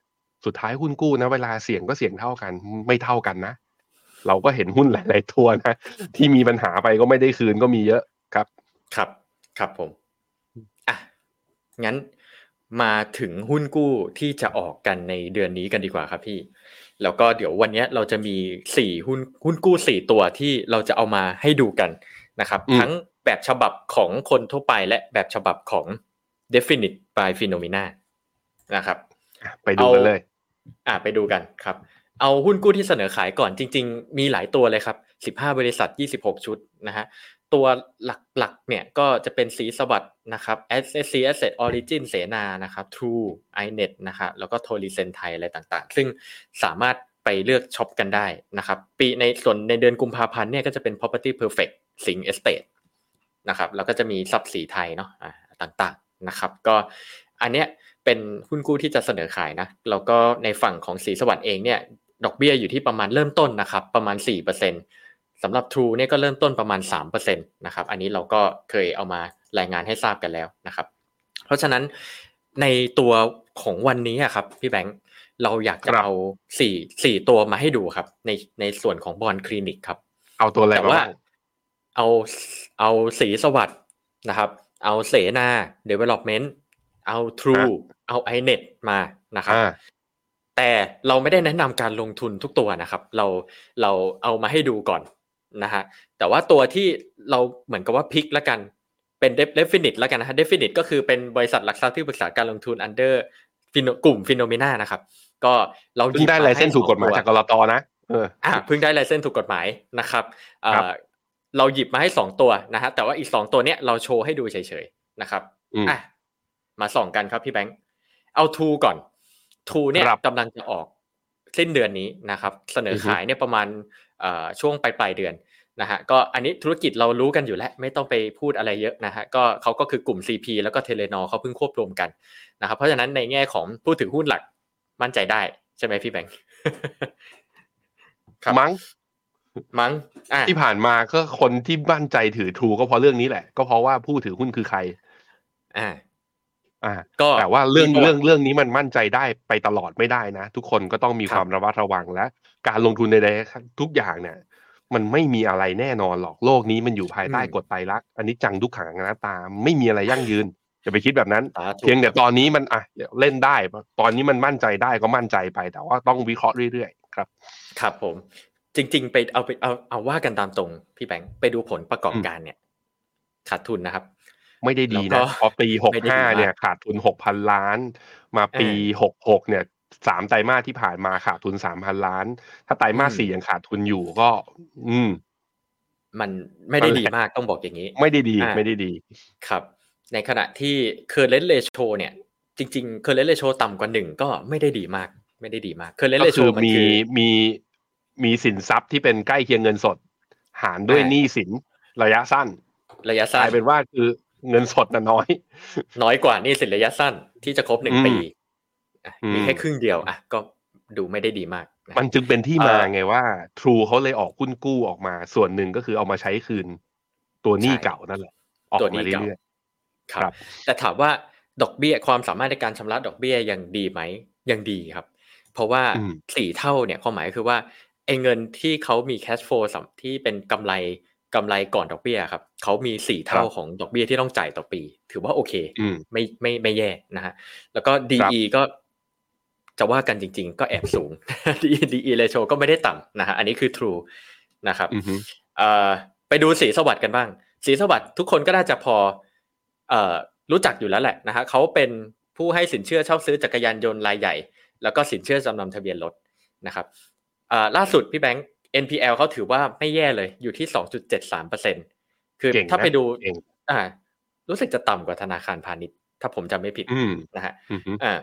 สุดท้ายหุ้นกู้นะ เวลาเสี่ยงก็เสี่ยงเท่ากัน ไม่เท่ากันนะ เราก็เห็นหุ้นหลาย ๆ ตัวนะ ที่มีปัญหาไปก็ไม่ได้คืนก็มีเยอะครับ ครับ ครับผมอะงั้นมาถึงหุ้นกู้ที่จะออกกันในเดือนนี้กันดีกว่าครับพี่ แล้วก็เดี๋ยววันนี้เราจะมีสี่หุ้นหุ้นกู้สี่ตัวที่เราจะเอามาให้ดูกัน นะครับอืมทั้งแบบฉบับของคนทั่วไปและแบบฉบับของ definite by phenomena นะครับไปดูกันเลย อะไปดูกันครับ เอาหุ้นกู้ที่เสนอขายก่อนจริง ๆ มีหลายตัวเลยครับ 15 บริษัท 26 ชุดนะฮะตัวหลักๆเนี่ยก็จะเป็นสีสวัสด์นะครับ SSC Asset Origin เสนานะครับ True iNet นะครับแล้วก็ t o r i s e n ไทยอะไรต่างๆ ซึ่งสามารถไปเลือกช็อปกันได้นะครับ ปีในส่วนในเดือนกุมภาพันธ์เนี่ยก็จะเป็น Property Perfect สิง Estate นะครับแล้วก็จะมีทรัพย์สีไทยเนาะอ่าต่างๆนะครับ ก็อันเนี้ยเป็นหุ้นกู้ที่จะเสนอขายนะแล้วก็ในฝั่งของสีสวัสด์เองเนี่ยดอกเบี้ยอยู่ที่ประมาณเริ่มต้นนะครับประมาณ 4%สำหรับ True เนี่ยก็เริ่มต้นประมาณ3%นะครับอันนี้เราก็เคยเอามารายงานให้ทราบกันแล้วนะครับ เพราะฉะนั้นในตัวของวันนี้อะครับพี่แบงค์เราอยากจะครับเอาสี่สี่ตัวมาให้ดูครับ ในในส่วนของบอลคลินิกครับ เอาตัวอะไรแต่มาว่าบ้าง เอาเอาสีสวัสด์นะครับ เอาเสนา Development เอา True เอา iNet มานะครับอ่าแต่เราไม่ได้แนะนำการลงทุนทุกตัวนะครับ เราเราเอามาให้ดูก่อนนะฮะแต่ว่าตัวที่เราเหมือนกับว่าพิกแล้วกันเป็น definite แล้วกันนะฮะ definite ก็คือเป็นบริษัทหลักทรัพย์ที่ปรึกษาการลงทุน under Pheno- กลุ่มฟิโนเมนานะครับ ก็เราหเพิ่ยิงบได้มาลายเส้นให้ถูกกฎหมายสองจากตัวกรตนะเอออ่าเพิ่งได้ลายเส้นถูกกฎหมายนะครับ เอ่อครับเราหยิบมาให้สองตัวนะฮะแต่ว่าอีกสองตัวเนี้ยเราโชว์ให้ดูเฉยๆนะครับอืมอะมาส่องกันครับพี่แบงค์เอาทูก่อนทูเนี่ยครับกำลังจะออกสิ้นเดือนนี้นะครับ เสนอขายเนี่ยประมาณเอ่อช่วงปลายปลายๆเดือนนะฮะก็อันนี้ธุรกิจเรารู้กันอยู่แล้ว ไม่ต้องไปพูดอะไรเยอะนะฮะก็เขาก็คือกลุ่ม CP แล้วก็เทเลนอเขาเพิ่งควบรวมกันนะครับเพราะฉะนั้นในแง่ของผู้ถือหุ้นหลักมั่นใจได้ใช่ไหมพี่แบงค์ครับมั้ง มั้งอะที่ผ่านมาก็คนที่มั่นใจถือทรูก็เพราะเรื่องนี้แหละ ก็เพราะว่าผู้ถือหุ้นคือใคร อ่า อ่า ก็แต่ว่าเรื่องมีประวัติเรื่องเรื่องนี้มันมั่นใจได้ไปตลอดไม่ได้นะ ทุกคนก็ต้องมีครับความระมัดระวังและ การลงทุนใดๆทุกอย่างเนี่ยมันไม่มีอะไรแน่นอนหรอกโลกนี้มันอยู่ภายใต้กฎไตรลักษณ์อันนี้จังทุกขังอนัตตาไม่มีอะไรยั่งยืนอย่าไปคิดแบบนั้นสาธุเพียงแต่ตอนนี้มันอะเล่นได้ ตอนนี้มันมั่นใจได้ก็มั่นใจไป แต่ว่าต้องวิเคราะห์เรื่อยครับ ครับผม จริง ๆ ไปเอาไปเอาเอาว่ากันตามตรง พี่แบงค์ไปดูผลประกอบการเนี่ย ขาดทุนนะครับ ไม่ได้ดีแล้วนะก็พอปีหกไม่ได้ดีห้ามากเนี่ยขาดทุนหกพันล้าน มาปีเออหกหกเนี่ยสามไตรมาสที่ผ่านมาขาดทุนสามพันล้าน ถ้าไตรมาสอืมสี่ยังขาดทุนอยู่ก็ อืม มันไม่ได้นั่นแหละดีมากต้องบอกอย่างนี้ ไม่ได้ดีอ่าไม่ได้ดี ครับ ในขณะที่ current ratio เนี่ย จริง ๆ current ratio ต่ำกว่าหนึ่งก็ไม่ได้ดีมาก ไม่ได้ดีมาก current ก็ ratio คือมันมีคือมีมี สินทรัพย์ที่เป็นใกล้เคียงเงินสด หารด้วยอ่าหนี้สินระยะสั้น ระยะกสั้นลายเป็นว่าคือเงินสดน่ะน้อย น้อยกว่านี่สินระยะสั้นที่จะครบหนึ่งอืมปีอะอืมมีแค่ครึ่งเดียวอะก็ดูไม่ได้ดีมากะมันจึงเป็นที่มาเอ่อไงว่า True เขาเลยออกหุ้นกู้ออกมา ส่วนหนึ่งก็คือเอามาใช้คืน ตัวหนี้ใช่เก่านั่นแหละ ออกตัวหนี้มาเก่าเรื่อยคครัรับบแต่ถามว่าดอกเบี้ยความสามารถในการชำระดอกเบี้ยยังดีไหมยังดีครับ เพราะว่าอืมสี่เท่าเนี่ยความหมายคือว่า ไอ้เงินที่เขามี cash flow สำที่เป็นกำไรกำไรก่อนดอกเบี้ยครับเขามีสี่เท่าครับของดอกเบี้ยที่ต้องจ่ายต่อปี ถือว่าโอเคอืมไม่ไม่ไม่แย่นะฮะแล้วก็ DE ก็จะว่ากันจริง ๆ ก็แอบสูง DE DE ratio ก็ไม่ได้ต่ำนะฮะอันนี้คือ true นะครับอือฮึเอ่อไปดูสีสวัสดิ์กันบ้าง สีสวัสดิ์ทุกคนก็น่าจะพอเอ่อรู้จักอยู่แล้วแหละนะฮะเขาเป็นผู้ให้สินเชื่อเช่าซื้อจักรยานยนต์รายใหญ่ แล้วก็สินเชื่อจำนำทะเบียนรถนะครับเอ่อ ล่าสุดพี่แบงค์ NPL เขาถือว่าไม่แย่เลยอยู่ที่ 2.73%คือเก่งนะถ้าไปดูเก่งอ่า รู้สึกจะต่ำกว่าธนาคารพาณิชย์ ถ้าผมจำไม่ผิดอืมนะฮะอือฮึอ่า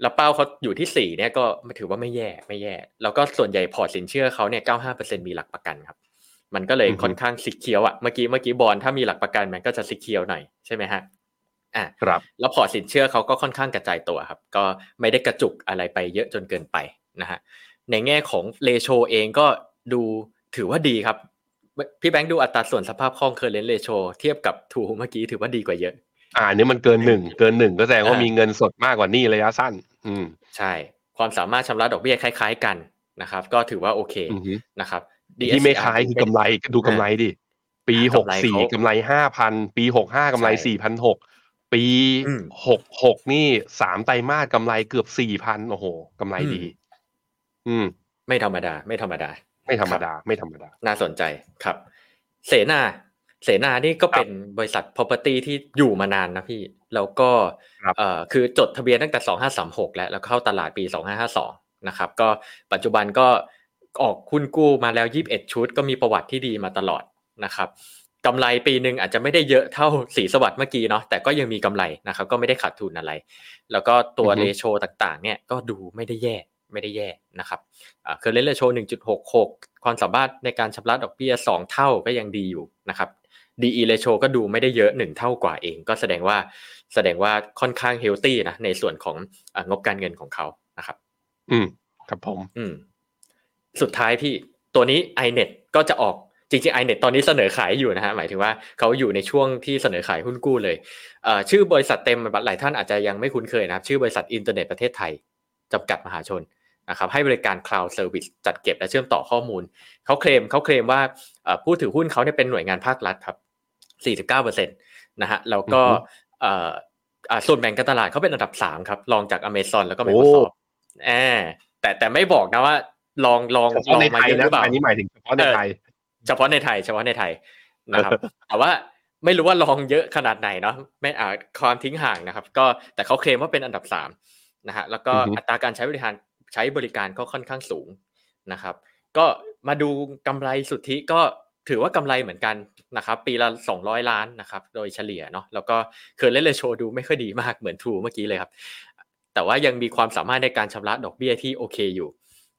แล้วเป้าเขาอยู่ที่สี่เนี่ยก็ถือว่าไม่แย่ไม่แย่ แล้วก็ส่วนใหญ่พอร์ตสินเชื่อเขาเนี่ยเก้าห้าเปอร์เซ็นมีหลักประกันครับ มันก็เลยค่อนข้าง secure อะเมื่อกี้เมื่อกี้บอกถ้ามีหลักประกันมันก็จะ secure หน่อยใช่ไหมฮะอ่าครับ แล้วพอร์ตสินเชื่อเขาก็ค่อนข้างกระจายตัวครับ ก็ไม่ได้กระจุกอะไรไปเยอะจนเกินไปนะฮะ ในแง่ของ ratio เองก็ดูถือว่าดีครับ พี่แบงค์ดูอัตราส่วนสภาพคล่อง current ratio เทียบกับ True เมื่อกี้ถือว่าดีกว่าเยอะ อ่าอันนี้มันเกินหนึ่งเกินหนึ่งก็แสดงว่าอ่ามีมีเงินสดมากกว่าหนี้ระยะสั้น อืมใช่ ความสามารถชำระดอกเบี้ยคล้าย ๆ กันนะครับ ก็ถือว่าโอเคอือฮึนะครับที่ไม่คล้ายคือกำไรก็ดูกำไรดิปีอ่าหกกำไรสี่เขากำไรห้าพันปีหกห้ากำไรใช่สี่พันหกปีอืมหกหกนี่สามไตรมาสกำไรเกือบสี่พันโอ้โหกำไรดี อืม ไม่ธรรมดา ไม่ธรรมดา ไม่ธรรมดา ไม่ธรรมดา น่าสนใจครับ เสนาเสนานี่ก็เป็นบริษัท property ที่อยู่มานานนะพี่ แล้วก็ครับเอ่อคือจดทะเบียนตั้งแต่ 2536 แล้วแล้วเข้าตลาดปี 2552 นะครับ ก็ปัจจุบันก็ออกหุ้นกู้มาแล้ว 21 ชุด ก็มีประวัติที่ดีมาตลอดนะครับกำไรปีหนึ่งอาจจะไม่ได้เยอะเท่าสีสวัสด์เมื่อกี้เนาะแต่ก็ยังมีกำไรนะครับ ก็ไม่ได้ขาดทุนอะไร แล้วก็ตัวอือฮึเรโชต่างๆ เนี่ยก็ดูไม่ได้แย่ ไม่ได้แย่นะครับอ่า current ratio 1.66 ความสามารถในการชำระดอกเบี้ย 2 เท่าก็ยังดีอยู่นะครับ DE ratio ก็ดูไม่ได้เยอะ 1 เท่ากว่าเอง ก็แสดงว่าแสดงว่าค่อนข้าง healthy นะในส่วนของอางบการเงินของเขานะครับ อืมครับผม อืม สุดท้ายพี่ตัวนี้ iNet ก็จะออกจริงๆ iNet ตอนนี้เสนอขายอยู่นะฮะหมายถึงว่าเขาอยู่ในช่วงที่เสนอขายหุ้นกู้เลยเอ่อชื่อบริษัทเต็มหลายท่านอาจจะยังไม่คุ้นเคยนะครับ ชื่อบริษัทอินเทอร์เน็ตประเทศไทยจำกัดมหาชน นะครับให้บริการ cloud service จัดเก็บและเชื่อมต่อข้อมูล เขาเคลมเขาเคลมว่าเอ่อผู้ถือหุ้นเขาเนี่ยเป็นหน่วยงานภาครัฐครับ49%นะฮะแล้วก็อือฮึเอ่ออ่าส่วนแบ่งการตลาดเขาเป็นอันดับ 3 ครับรองจาก Amazon แล้วก็โอ้ Microsoft แอบแต่แต่ไม่บอกนะว่าลองลองเฉลอพาะงในมาไทยเยอะหนะรือเปล่าอันนี้หมายถึงเฉพาะในไทย เฉพาะในไทย เฉพาะในไทยนะครับแต่ว่าไม่รู้ว่าลองเยอะขนาดไหนเนาะไม่อาจความทิ้งห่างนะครับ ก็แต่เขาเคลมว่าเป็นอันดับสามนะฮะแล้วก็อือฮึอัตราการใช้บริการ ใช้บริการก็ค่อนข้างสูงนะครับ ก็มาดูกำไรสุทธิก็ถือว่ากำไรเหมือนกันนะครับปีละ 200 ล้านนะครับโดยเฉลี่ยเนาะแล้วก็เคอร์เรนเลโชดูไม่ค่อยดีมากเหมือนทูเมื่อกี้เลยครับ แต่ว่ายังมีความสามารถในการชำระดอกเบี้ยที่โอเคอยู่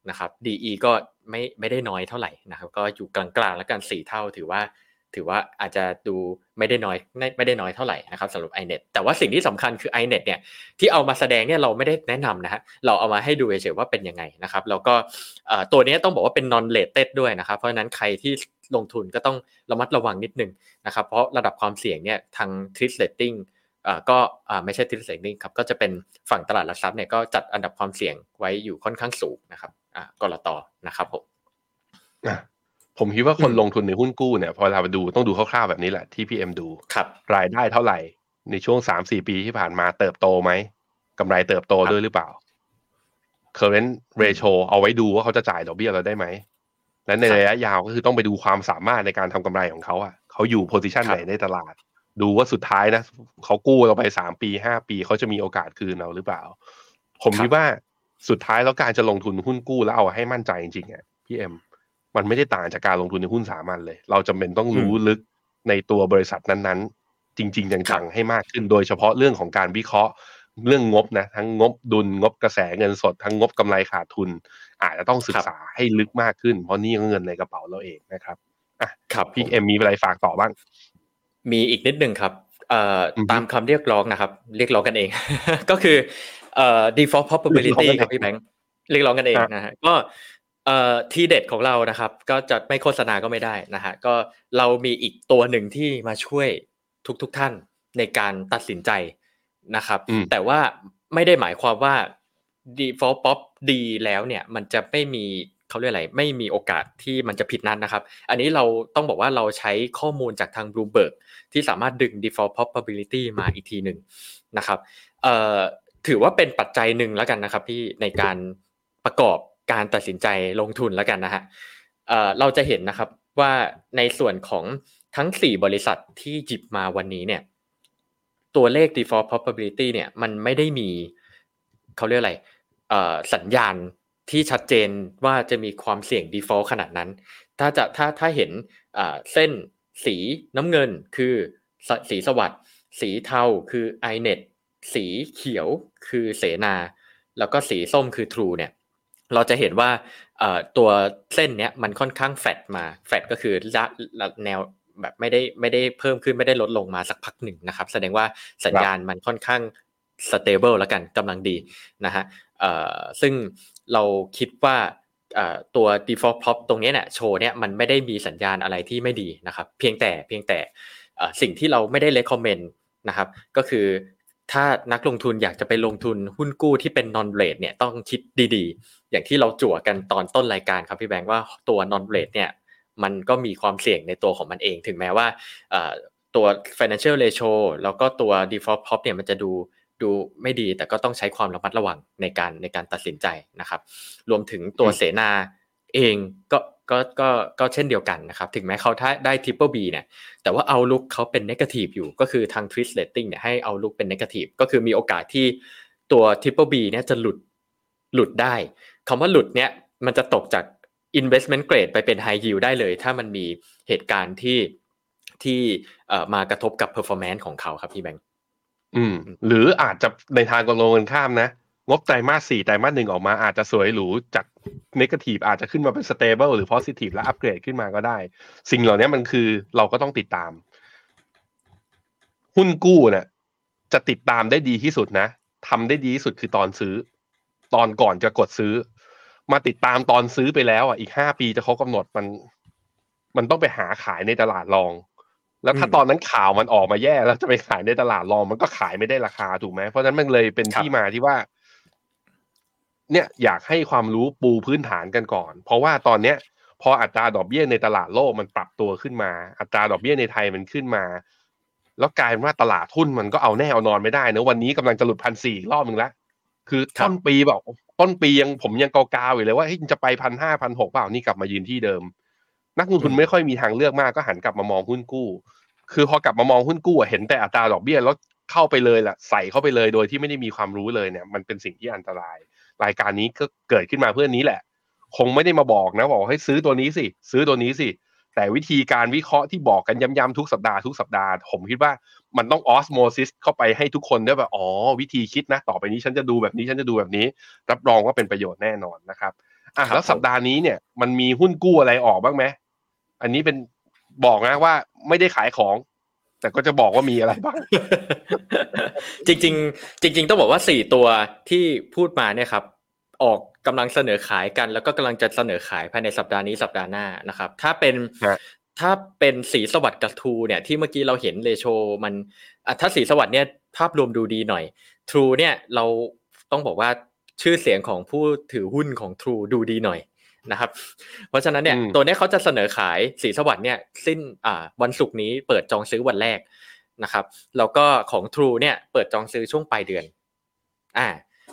นะครับ DE ก็ไม่ไม่ได้น้อยเท่าไหร่นะครับ ก็อยู่กลางๆ แล้วกันสี่เท่าถือว่า ถือว่าอาจจะดูไม่ได้น้อยไม่ได้น้อยเท่าไหร่นะครับสำหรับ iNet แต่ว่าสิ่งที่สำคัญคือ iNet เนี่ยที่เอามาแสดงเนี่ยเราไม่ได้แนะนำนะฮะเราเอามาให้ดูเฉยๆว่าเป็นยังไงนะครับแล้วก็ตัวนี้ต้องบอกว่าเป็น non rated ด้วยนะครับเพราะฉะนั้นใครที่ลงทุนก็ต้องระมัดระวังนิดนึงนะครับเพราะระดับความเสี่ยงเนี่ยทาง t r i s rating ก็ไม่ใช่ t r i s rating ครับก็จะเป็นฝั่งตลาดหลักทรัพย์เนี่ยก็จัดอันดับความเสี่ยงไว้อยู่ค่อนข้างสูงนะครับกรตนะครับผม ผมคิดว่าคนอืมลงทุนในหุ้นกู้เนี่ยพอเราไปดูต้องดูคร่าวๆแบบนี้แหละที่พี่เอ็มดูครับรายได้เท่าไหร่ ในช่วงสามสี่ปีที่ผ่านมาเติบโตไหมกำไรเติบโตครับด้วยหรือเปล่า current ratio เอาไว้ดูว่าเขาจะจ่ายดอกเบี้ยเราได้ไหมและในระยะยาวก็คือต้องไปดูความสามารถในการทำกำไรของเขาอะเขาอยู่ position ไหนในตลาด ดูว่าสุดท้ายนะเขากู้เราไปสามปีห้าปีเขาจะมีโอกาสคืนเราหรือเปล่า ผมคิดว่าสุดท้ายแล้วการจะลงทุนหุ้นกู้แล้วเอาให้มั่นใจจริงๆอะพี่เอ็ม มันไม่ได้ต่างจากการลงทุนในหุ้นสามัญเลย เราจำเป็นต้องรู้ลึกในตัวบริษัทนั้นๆ จริง ๆ จังๆให้มากขึ้น โดยเฉพาะเรื่องของการวิเคราะห์เรื่องงบนะทั้งงบดุลงบกระแสเงินสด ทั้งงบกำไรขาดทุน อาจจะต้องศึกษาให้ลึกมากขึ้น เพราะนี่ก็เงินในกระเป๋าเราเองนะครับอะครับพี่เอ็มมีอะไรฝากต่อบ้าง มีอีกนิดนึงครับเอ่ออือฮึตามคำเรียกร้องนะครับ เรียกร้องกันเอง ก็คือเอ่อ default probability เรียกร้องกันเองครับพี่แบงค์เรียกร้องกันเองครับนะฮะก็ เอ่อทีเด็ดของเรานะครับ ก็จะไม่โฆษณาก็ไม่ได้นะฮะก็เรามีอีกตัวหนึ่งที่มาช่วยทุกๆทท่านในการตัดสินใจนะครับอืมแต่ว่าไม่ได้หมายความว่า default pop ดีแล้วเนี่ย มันจะไม่มีเขาเรียกอะไร ไม่มีโอกาสที่มันจะผิดนัดนะครับ อันนี้เราต้องบอกว่าเราใช้ข้อมูลจากทาง Bloomberg ที่สามารถดึง default probability มาอีกทีหนึ่งนะครับเอ่อถือว่าเป็นปัจจัยหนึ่งแล้วกันนะครับที่ในการประกอบ การตัดสินใจลงทุนแล้วกันนะฮะเราจะเห็นนะครับว่าในส่วนของทั้ง 4 บริษัทที่หยิบมาวันนี้เนี่ย ตัวเลข default probability เนี่ยมันไม่ได้มีเขาเรียกอะไรสัญญาณที่ชัดเจนว่าจะมีความเสี่ยง default ขนาดนั้น ถ้าจะถ้าถ้าเห็นเส้นสีน้ำเงินคือสสีสวัสด์สีเทาคือ iNet สีเขียวคือเสนา แล้วก็สีส้มคือ True เนี่ย เราจะเห็นว่าเอ่อตัวเส้นเนี้ยมันค่อนข้างแฟดมาแฟดก็คือระระแนวแบบไม่ได้ไม่ได้เพิ่มขึ้นไม่ได้ลดลงมาสักพักหนึ่งนะครับ แสดงว่าสัญญาณมันค่อนข้าง stable แล้วกันกำลังดีนะฮะเอ่อซึ่งเราคิดว่าเอ่อตัว default prop ตรงเนี้ยเนี่ยโชว์เนี่ยมันไม่ได้มีสัญญาณอะไรที่ไม่ดีนะครับ เพียงแต่เพียงแต่เอ่อสิ่งที่เราไม่ได้ recommend นะครับ ก็คือ ถ้านักลงทุนอยากจะไปลงทุนหุ้นกู้ที่เป็น non rate เนี่ยต้องคิดดีๆ อย่างที่เราจั่วกันตอนต้นรายการครับพี่แบงค์ว่าตัว non rate เนี่ยมันก็มีความเสี่ยงในตัวของมันเอง ถึงแม้ว่าเอ่อตัว financial ratio แล้วก็ตัว default prop เนี่ยมันจะดูดูไม่ดีแต่ก็ต้องใช้ความระมัดระวังในการในการตัดสินใจนะครับ รวมถึงตัวอืมเสนาเองก็ ก็ก็ก็เช่นเดียวกันนะครับ ถึงแม้เขาถ้าได้ triple B เนี่ย แต่ว่า outlook เขาเป็น negative อยู่ ก็คือทาง twist rating เนี่ยให้ outlook เป็น negative ก็คือมีโอกาสที่ตัว triple B เนี่ยจะหลุดหลุดได้คำว่าหลุดเนี่ยมันจะตกจาก investment grade ไปเป็น high yield ได้เลย ถ้ามันมีเหตุการณ์ที่ที่เอ่อมากระทบกับ performance ของเขาครับพี่แบงค์อืม หรืออาจจะในทางตรงกันข้ามนะ งบไตรมาสสี่ไตรมาสหนึ่งออกมาอาจจะสวยหรูจาก negative อาจจะขึ้นมาเป็น stable หรือ positive และอัปเกรดขึ้นมาก็ได้ สิ่งเหล่านี้มันคือเราก็ต้องติดตาม หุ้นกู้เนี่ยจะติดตามได้ดีที่สุดนะทำได้ดีที่สุดคือตอนซื้อ ตอนก่อนจะกดซื้อ มาติดตามตอนซื้อไปแล้วอะอีกห้าปีจะเขากำหนดมัน มันต้องไปหาขายในตลาดรอง แล้วถ้าอืมตอนนั้นข่าวมันออกมาแย่แล้วจะไปขายในตลาดรอง มันก็ขายไม่ได้ราคาถูกไหมเพราะฉะนั้นมันเลยเป็นครับที่มาที่ว่า เนี่ยอยากให้ความรู้ปูพื้นฐานกันก่อน เพราะว่าตอนเนี้ยพออัตราดอกเบี้ยในตลาดโลกมันปรับตัวขึ้นมา อัตราดอกเบี้ยในไทยมันขึ้นมา แล้วกลายเป็นว่าตลาดหุ้นมันก็เอาแน่เอานอนไม่ได้นะวันนี้กำลังจะหลุดพันสี่รอบหนึ่งแล้วคือครับต้นปีแบบต้นปียังผมยังกาวๆอยู่เลยว่าเฮ้ยจะไปพันห้าพันหกเปล่านี่กลับมายืนที่เดิม นักลงทุนไม่ค่อยมีทางเลือกมากก็หันกลับมามองหุ้นกู้ คือพอกลับมามองหุ้นกู้อะเห็นแต่อัตราดอกเบี้ยแล้วเข้าไปเลยแหละใส่เข้าไปเลยโดยที่ไม่ได้มีความรู้เลยเนี่ย มันเป็นสิ่งที่อันตราย รายการนี้ก็เกิดขึ้นมาเพื่อนี้แหละ คงไม่ได้มาบอกนะบอกให้ซื้อตัวนี้สิซื้อตัวนี้สิแต่วิธีการวิเคราะห์ที่บอกกันย้ำๆทุกสัปดาห์ทุกสัปดาห์ผมคิดว่ามันต้องออสโมซิสเข้าไปให้ทุกคนได้แบบอ๋อวิธีคิดนะ ต่อไปนี้ฉันจะดูแบบนี้ฉันจะดูแบบนี้ รับรองว่าเป็นประโยชน์แน่นอนนะครับอะครับแล้วสัปดาห์นี้เนี่ยมันมีหุ้นกู้อะไรออกบ้างไหมอันนี้เป็นบอกนะว่าไม่ได้ขายของ แต่ก็จะบอกว่ามีอะไรบ้าง จริง ๆ จริง ๆ ต้องบอกว่าสี่ตัวที่พูดมาเนี่ยครับ ออกกำลังเสนอขายกัน แล้วก็กำลังจะเสนอขายภายในสัปดาห์นี้สัปดาห์หน้านะครับ ถ้าเป็นฮะถ้าเป็นสีสวัสดิ์กับทูเนี่ยที่เมื่อกี้เราเห็นเลโชมันอะถ้าสีสวัสดิ์เนี่ยภาพรวมดูดีหน่อย True เนี่ยเราต้องบอกว่าชื่อเสียงของผู้ถือหุ้นของ True ดูดีหน่อย นะครับ เพราะฉะนั้นเนี่ยอืมตัวเนี้ยเขาจะเสนอขายสีสวัสดิ์เนี่ยสิ้นอ่าวันศุกร์นี้เปิดจองซื้อวันแรกนะครับแล้วก็ของ True เนี่ยเปิดจองซื้อช่วงปลายเดือนอ่า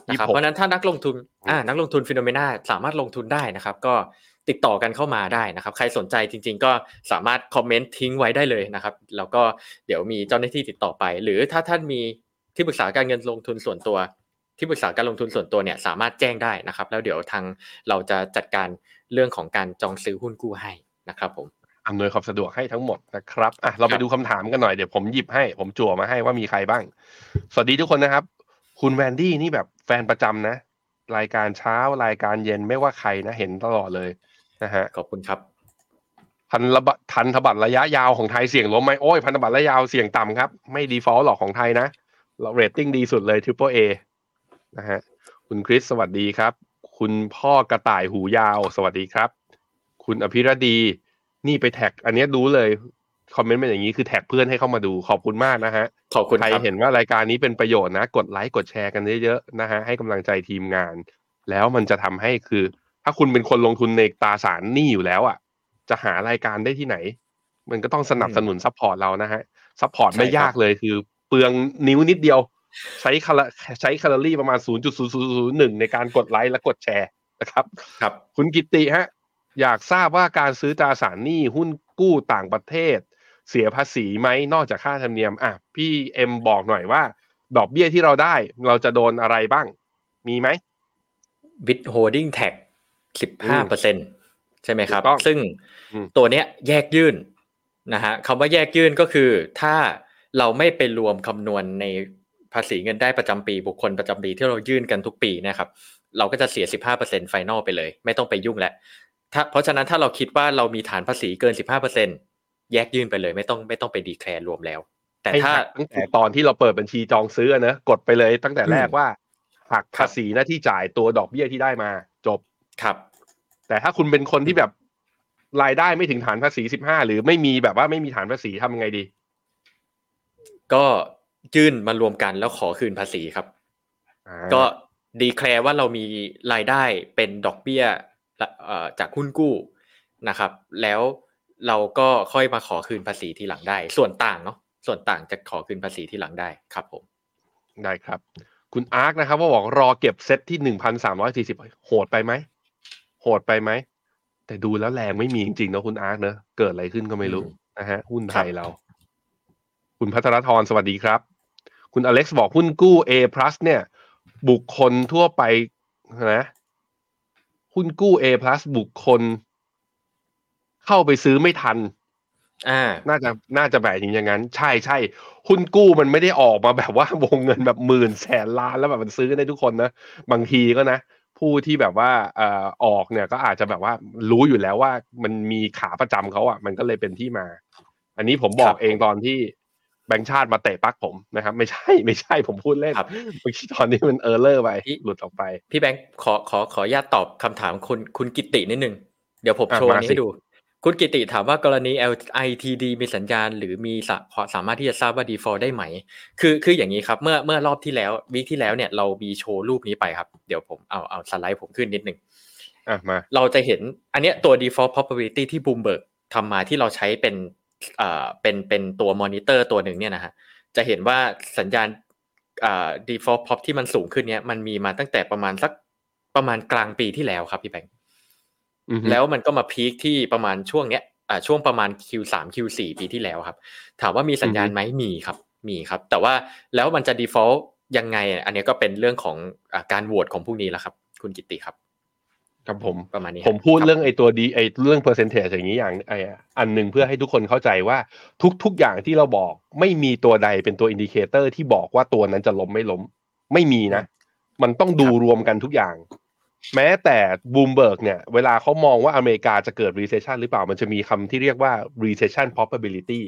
นะครับ26เพราะฉะนั้นถ้านักลงทุนอ่านักลงทุนฟิโนเมนาสามารถลงทุนได้นะครับ ก็ติดต่อกันเข้ามาได้นะครับ ใครสนใจจริง ๆ ก็สามารถคอมเมนต์ทิ้งไว้ได้เลยนะครับ แล้วก็เดี๋ยวมีเจ้าหน้าที่ติดต่อไป หรือถ้าท่านมีที่ปรึกษาการเงินลงทุนส่วนตัว ที่ปรึกษาการลงทุนส่วนตัวเนี่ยสามารถแจ้งได้นะครับ แล้วเดี๋ยวทางเราจะจัดการเรื่องของการจองซื้อหุ้นกู้ให้นะครับผมอำนวยความสะดวกให้ทั้งหมดนะครับอะเราไปดูคำถามกันหน่อยเดี๋ยวผมหยิบให้ ผมจั่วมาให้ว่ามีใครบ้าง สวัสดีทุกคนนะครับ คุณแวนดี้นี่แบบแฟนประจำนะ รายการเช้ารายการเย็นไม่ว่าใครนะเห็นตลอดเลยนะฮะขอบคุณครับพันระบะพันธบัตรระยะยาวของไทยเสี่ยงล้มไหมโอ้ยพันธบัตรระยะยาวเสี่ยงต่ำครับ ไม่ default หรอกของไทยนะเราเรตติ้งดีสุดเลย Triple A นะฮะคุณคริสสวัสดีครับ คุณพ่อกระต่ายหูยาว สวัสดีครับ คุณอภิรดี นี่ไป tag อันเนี้ยรู้เลย comment เป็นอย่างนี้คือ tag เพื่อนให้เข้ามาดูขอบคุณมากนะฮะขอบคุณใครครับเห็นว่ารายการนี้เป็นประโยชน์นะ กดไลค์กดแชร์กันเยอะๆนะฮะให้กำลังใจทีมงาน แล้วมันจะทำให้คือ ถ้าคุณเป็นคนลงทุนในตราสารหนี้อยู่แล้วอะ จะหารายการได้ที่ไหน มันก็ต้องสนับสนุน support เรานะฮะ support ไม่ใช่ครับยากเลยคือ เปลืองนิ้วนิดเดียว ใช้คาราใช้แคลอรี่ประมาณ 0.0001 ในการกดไลค์และกดแชร์นะครับครับ คุณกิตติฮะ อยากทราบว่าการซื้อตราสารหนี้หุ้นกู้ต่างประเทศ เสียภาษีไหมนอกจากค่าธรรมเนียมอะพี่เอ็มบอกหน่อยว่า ดอกเบี้ยที่เราได้เราจะโดนอะไรบ้าง มี withholding tax สิบห้าเปอร์เซ็นต์ใช่ไหมครับถูกต้องซึ่งอืมตัวเนี้ยแยกยื่นนะฮะคำว่าแยกยื่นก็คือถ้าเราไม่ไปรวมคำนวณใน ภาษีเงินได้ประจำปีบุคคลประจำปีที่เรายื่นกันทุกปีนะครับ เราก็จะเสีย 15%ไฟนอลไปเลย ไม่ต้องไปยุ่งแล้วถ้าเพราะฉะนั้นถ้าเราคิดว่าเรามีฐานภาษีเกิน 15%แยกยื่นไปเลย ไม่ต้องไม่ต้องไปดีแคลร์รวมแล้ว แต่ให้ถ้าหักตั้งแต่ตอนที่เราเปิดบัญชีจองซื้ออะนะกดไปเลยตั้งแต่แรกอืมว่าหักภาษีหน้าที่จ่ายตัวดอกเบี้ยที่ได้มา จบครับ แต่ถ้าคุณเป็นคนที่แบบรายได้ไม่ถึงฐานภาษี15หรือไม่มีแบบว่าไม่มีฐานภาษีทำยังไงดี ก็ ยื่นมารวมกันแล้วขอคืนภาษีครับอ่าก็ดีแคลร์ว่าเรามีรายได้เป็นดอกเบี้ยเอ่อจากหุ้นกู้นะครับ แล้วเราก็ค่อยมาขอคืนภาษีทีหลังได้ ส่วนต่างเนาะส่วนต่างจะขอคืนภาษีทีหลังได้ครับผม ได้ครับ คุณอาร์คนะครับว่าบอกรอเก็บเซตที่หนึ่งพันสามร้อยสี่สิบโหดไปไหมโหดไปไหมแต่ดูแล้วแรงไม่มีจริงๆเนอะคุณอาร์คเนอะเกิดอะไรขึ้นก็ไม่รู้อืมนะฮะหุ้นไทยครับเรา คุณพัทรธรสวัสดีครับ คุณอเล็กซ์บอกหุ้นกู้ A plus เนี่ย บุคคลทั่วไปนะหุ้นกู้ A plus บุคคล เข้าไปซื้อไม่ทัน อ่า น่าจะน่าจะแบบอย่างนั้น ใช่ใช่หุ้นกู้มันไม่ได้ออกมาแบบว่าวงเงินแบบหมื่นแสนล้านแล้วแบบมันซื้อกันได้ทุกคนนะบางทีก็นะผู้ที่แบบว่าเอ่อออกเนี่ยก็อาจจะแบบว่ารู้อยู่แล้วว่ามันมีขาประจำเขาอะ มันก็เลยเป็นที่มา อันนี้ผมบอกครับเองตอนที่ แบงค์ชาติมาเตะปักผมนะครับ ไม่ใช่ไม่ใช่ผมพูดเล่นครับเมื่อกี้ตอนนี้มันเออร์เลอร์ไปพี่หลุดออกไป พี่แบงค์ขอขอขออนุญาตตอบคำถามคุณคุณกิตินิดนึง เดี๋ยวผมอะโชว์มาอันนี้สิให้ดู คุณกิติถามว่ากรณี LITD มีสัญญาณ หรือมีสาสามารถที่จะทราบว่า default ได้ไหม คือคืออย่างนี้ครับ เมื่อเมื่อรอบที่แล้ววีคที่แล้วเนี่ยเรามีโชว์รูปนี้ไปครับ เดี๋ยวผมเอาเอาสไลด์ผมขึ้นนิดนึงอะมาเราจะเห็นอันเนี้ยตัว default probability ที่ Bloomberg ทำมาที่เราใช้เป็น เอ่อเป็นเป็นตัวมอนิเตอร์ตัวหนึ่งเนี่ยนะฮะจะเห็นว่าสัญญาณอ่า default pop ที่มันสูงขึ้นเนี้ยมันมีมาตั้งแต่ประมาณสักประมาณกลางปีที่แล้วครับพี่แบงค์อือฮึแล้วมันก็มาพีคที่ประมาณช่วงเนี้ยอ่าช่วงประมาณ Q3 Q4 ปีที่แล้วครับ ถามว่ามีสัญญาณไหมมีครับ มีครับ แต่ว่าแล้วมันจะ default ยังไงอะอันเนี้ยก็เป็นเรื่องของอาการโหวตของพวกนี้แล้วครับ คุณกิตติครับ ครับผมประมาณนี้ผมพูดคบเรื่องไอ้ตัวดีไอ้เรื่อง percentage อย่างนี้อย่างไอ้อันหนึ่งเพื่อให้ทุกคนเข้าใจว่าทุกทุกอย่างที่เราบอกไม่มีตัวใดเป็นตัว indicator ที่บอกว่าตัวนั้นจะล้มไม่ล้ม ไม่มีนะ มันต้องดูรวมกันทุกอย่าง แม้แต่บูมเบิร์กเนี่ย เวลาเขามองว่าอเมริกาจะเกิด recession หรือเปล่ามันจะมีคำที่เรียกว่า recession probability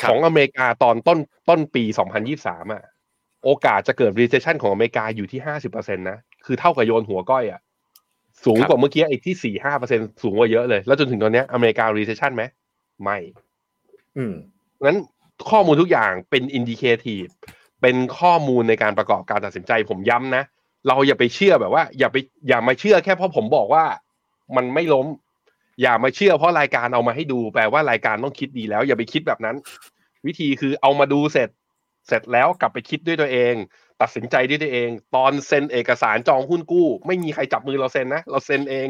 ครับของอเมริกาตอนต้นต้นปี 2023อะโอกาสจะเกิด recession ของอเมริกาอยู่ที่ 50%นะคือเท่ากับโยนหัวก้อยอะ สูงกว่าเมื่อกี้ไอ้ที่สี่ห้าเปอร์เซ็นสูงกว่าเยอะเลย แล้วจนถึงตอนเนี้ยอเมริกา recession ไหมไม่ อืมนั้นข้อมูลทุกอย่างเป็น indicative เป็นข้อมูลในการประกอบการตัดสินใจผมย้ำนะ เราอย่าไปเชื่อแบบว่า อย่าไปอย่ามาเชื่อแค่เพราะผมบอกว่ามันไม่ล้ม อย่ามาเชื่อเพราะรายการเอามาให้ดูแปลว่ารายการต้องคิดดีแล้ว อย่าไปคิดแบบนั้น วิธีคือเอามาดูเสร็จเสร็จแล้วกลับไปคิดด้วยตัวเอง ตัดสินใจด้วยตัวเอง ตอนเซ็นเอกสารจองหุ้นกู้ ไม่มีใครจับมือเราเซ็นนะ เราเซ็นเอง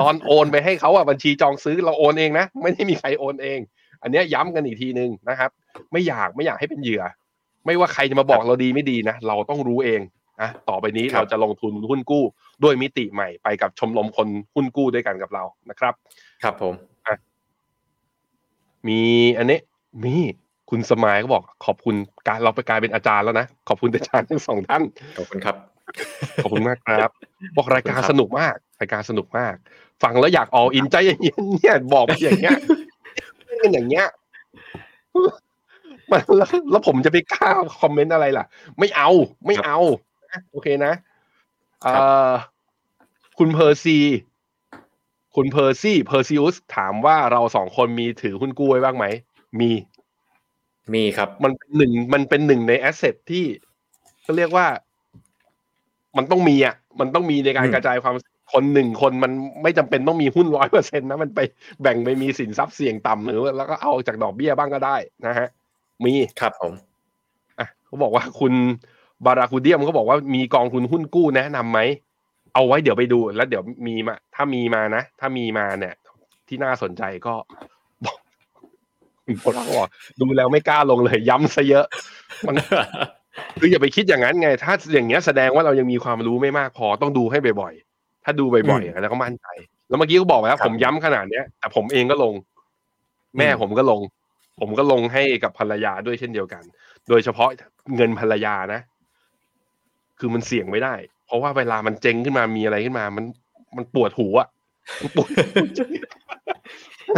ตอนโอนไปให้เขาอะบัญชีจองซื้อเราโอนเองนะ ไม่ได้มีใครโอนเอง อันเนี้ยย้ำกันอีกทีนึงนะครับ ไม่อยากไม่อยากให้เป็นเหยื่อ ไม่ว่าใครจะมาบอกเราดีไม่ดีนะ เราต้องรู้เองนะต่อไปนี้ครับเราจะลงทุนหุ้นกู้ ด้วยมิติใหม่ไปกับชมรมคนหุ้นกู้ด้วยกันกับเรานะครับ ครับผมมีอันนี้มี คุณสมายก็บอกขอบคุณการเราไปกลายเป็นอาจารย์แล้วนะขอบคุณอาจารย์ทั้งสองท่านขอบคุณครับ ขอบคุณมากครับ บอกรายการขอบคุณครับสนุกมากรายการสนุกมาก ฟังแล้วอยากอออินใจเย็นๆเนี่ยบอกไปอย่างเงี้ยเป็นอย่างเงี้ยมันแล้วแล้วผมจะไปกล้า comment อะไรล่ะ ไม่เอาไม่เอานะโอเคนะเอ่อคุณเพอร์ซี คุณเพอร์ซี่เพอร์ซิอุสถามว่าเราสองคนมีถือหุ้นกู้ไว้บ้างไหม มี มีครับ มันเป็นหนึ่งมันเป็นหนึ่งใน asset ที่ก็เรียกว่า มันต้องมีอะ มันต้องมีในการอืมกระจายความคนหนึ่งคนมันไม่จำเป็นต้องมีหุ้นร้อยเปอร์เซ็นต์นะมันไปแบ่งไปมีสินทรัพย์เสี่ยงต่ำหรือแล้วก็เอาจากดอกเบี้ยบ้างก็ได้นะฮะ มีครับผมอะเขาบอกว่าคุณบาราคูเดียมเขาบอกว่ามีกองทุนหุ้นกู้แนะนำไหมเอาไว้เดี๋ยวไปดูแล้วเดี๋ยวมีมา ถ้ามีมานะ ถ้ามีมาเนี่ย ที่น่าสนใจก็บ อกคุณโพลักบอกดูแล้วไม่กล้าลงเลย ย้ำซะเยอะ มันคืออย่าไปคิดอย่างนั้นไง ถ้าอย่างเงี้ยแสดงว่าเรายังมีความรู้ไม่มากพอต้องดูให้บ่อยๆ ถ้าดูบ่อยอืมๆแล้วก็มั่นใจ แล้วเมื่อกี้ก็บอกแล้วครับผมย้ำขนาดเนี้ยแต่ผมเองก็ลง แม่อืมผมก็ลง ผมก็ลงให้กับภรรยาด้วยเช่นเดียวกัน โดยเฉพาะเงินภรรยานะ คือมันเสี่ยงไม่ได้ เพราะว่าเวลามันเจ๊งขึ้นมามีอะไรขึ้นมา มันมันปวดหูอะมันปวด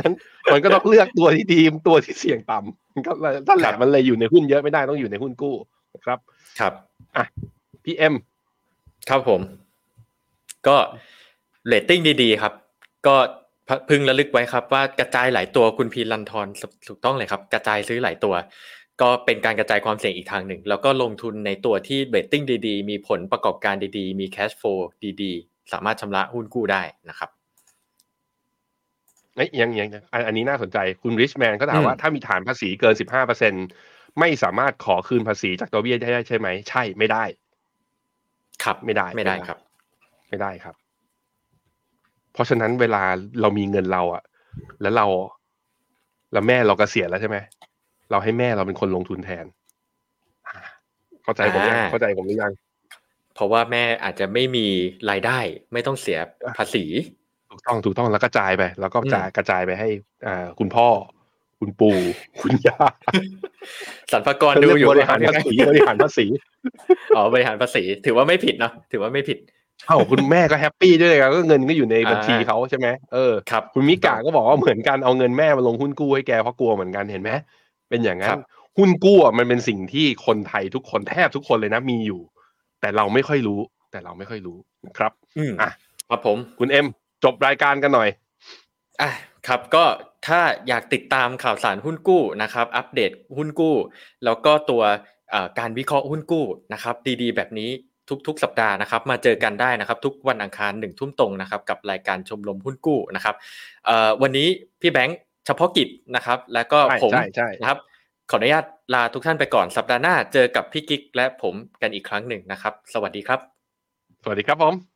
นั้นมันก็ต้องเลือกตัวที่ดีตัวที่เสี่ยงต่ำมันก็ท่านแหละมันเลยอยู่ในหุ้นเยอะไม่ได้ต้องอยู่ในหุ้นกู้นะครับครับพี่เอ็มครับผม ก็เรตติ้งดีๆครับ ก็พึงระลึกไว้ครับ ว่ากระจายหลายตัวคุณพีรันทรถูกต้องเลยครับ กระจายซื้อหลายตัว ก็เป็นการกระจายความเสี่ยงอีกทางหนึ่ง แล้วก็ลงทุนในตัวที่เรตติ้งดีๆ มีผลประกอบการดีๆ มี cash flow ดีๆ สามารถชำระหุ้นกู้ได้นะครับ เอ้ยยังยังยังอันอันนี้น่าสนใจคุณริชแมนก็ถามอืมว่าถ้ามีฐานภาษีเกินสิบห้าเปอร์เซ็นต์ไม่สามารถขอคืนภาษีจากตัวเบี้ยได้ใช่ไหม ใช่ไม่ได้ ครับไม่ได้ไม่ได้ครับ ไม่ได้ครับ เพราะฉะนั้นเวลาเรามีเงินเราอะแล้วเรา แล้วแม่เรากเกษียณแล้วใช่ไหมเราให้แม่เราเป็นคนลงทุนแทนอ่าเข้าใจผมยังอ่าเข้าใจผมหรือยัง เพราะว่าแม่อาจจะไม่มีรายได้ ไม่ต้องเสียภาษี ถูกต้องถูกต้องแล้วกระจายไป แล้วก็อืมจ่ายกระจ่ายไปให้อ่าคุณพ่อ คุณปู่คุณย่าสรรพากรเขาดูเรียกอยู่บริหารภาษีบริหารภาษีอ๋อบริหารภาษี ถือว่าไม่ผิดเนาะถือว่าไม่ผิดเอ้าคุณแม่ก็ happy ด้วยครับก็เงินก็อยู่ในบัญชีอ่าเขาใช่ไหมเออครับคุณมิกาก็บอกว่าเหมือนกันเอาเงินแม่มาลงหุ้นกู้ให้แกเพราะกลัวเหมือนกันเห็นไหมเป็นอย่างนั้นครับหุ้นกู้อะมันเป็นสิ่งที่คนไทยทุกคนแทบทุกคนเลยนะมีอยู่ แต่เราไม่ค่อยรู้ แต่เราไม่ค่อยรู้นะครับ อืมอะครับผมคุณเอ็ม จบรายการกันหน่อยอะครับก็ถ้าอยากติดตามข่าวสารหุ้นกู้นะครับ อัปเดตหุ้นกู้ แล้วก็ตัวเอ่อการวิเคราะห์หุ้นกู้นะครับ ดีๆ แบบนี้ทุกๆ สัปดาห์นะครับ มาเจอกันได้นะครับ ทุกวันอังคารหนึ่งทุ่มตรงนะครับ กับรายการชมรมหุ้นกู้นะครับเอ่อวันนี้พี่แบงค์เฉพาะกิจนะครับ แล้วก็ใช่ผมใช่ใช่นะครับ ขออนุญาตลาทุกท่านไปก่อนสัปดาห์หน้า เจอกับพี่กิ๊กและผมกันอีกครั้งหนึ่งนะครับ สวัสดีครับ สวัสดีครับผม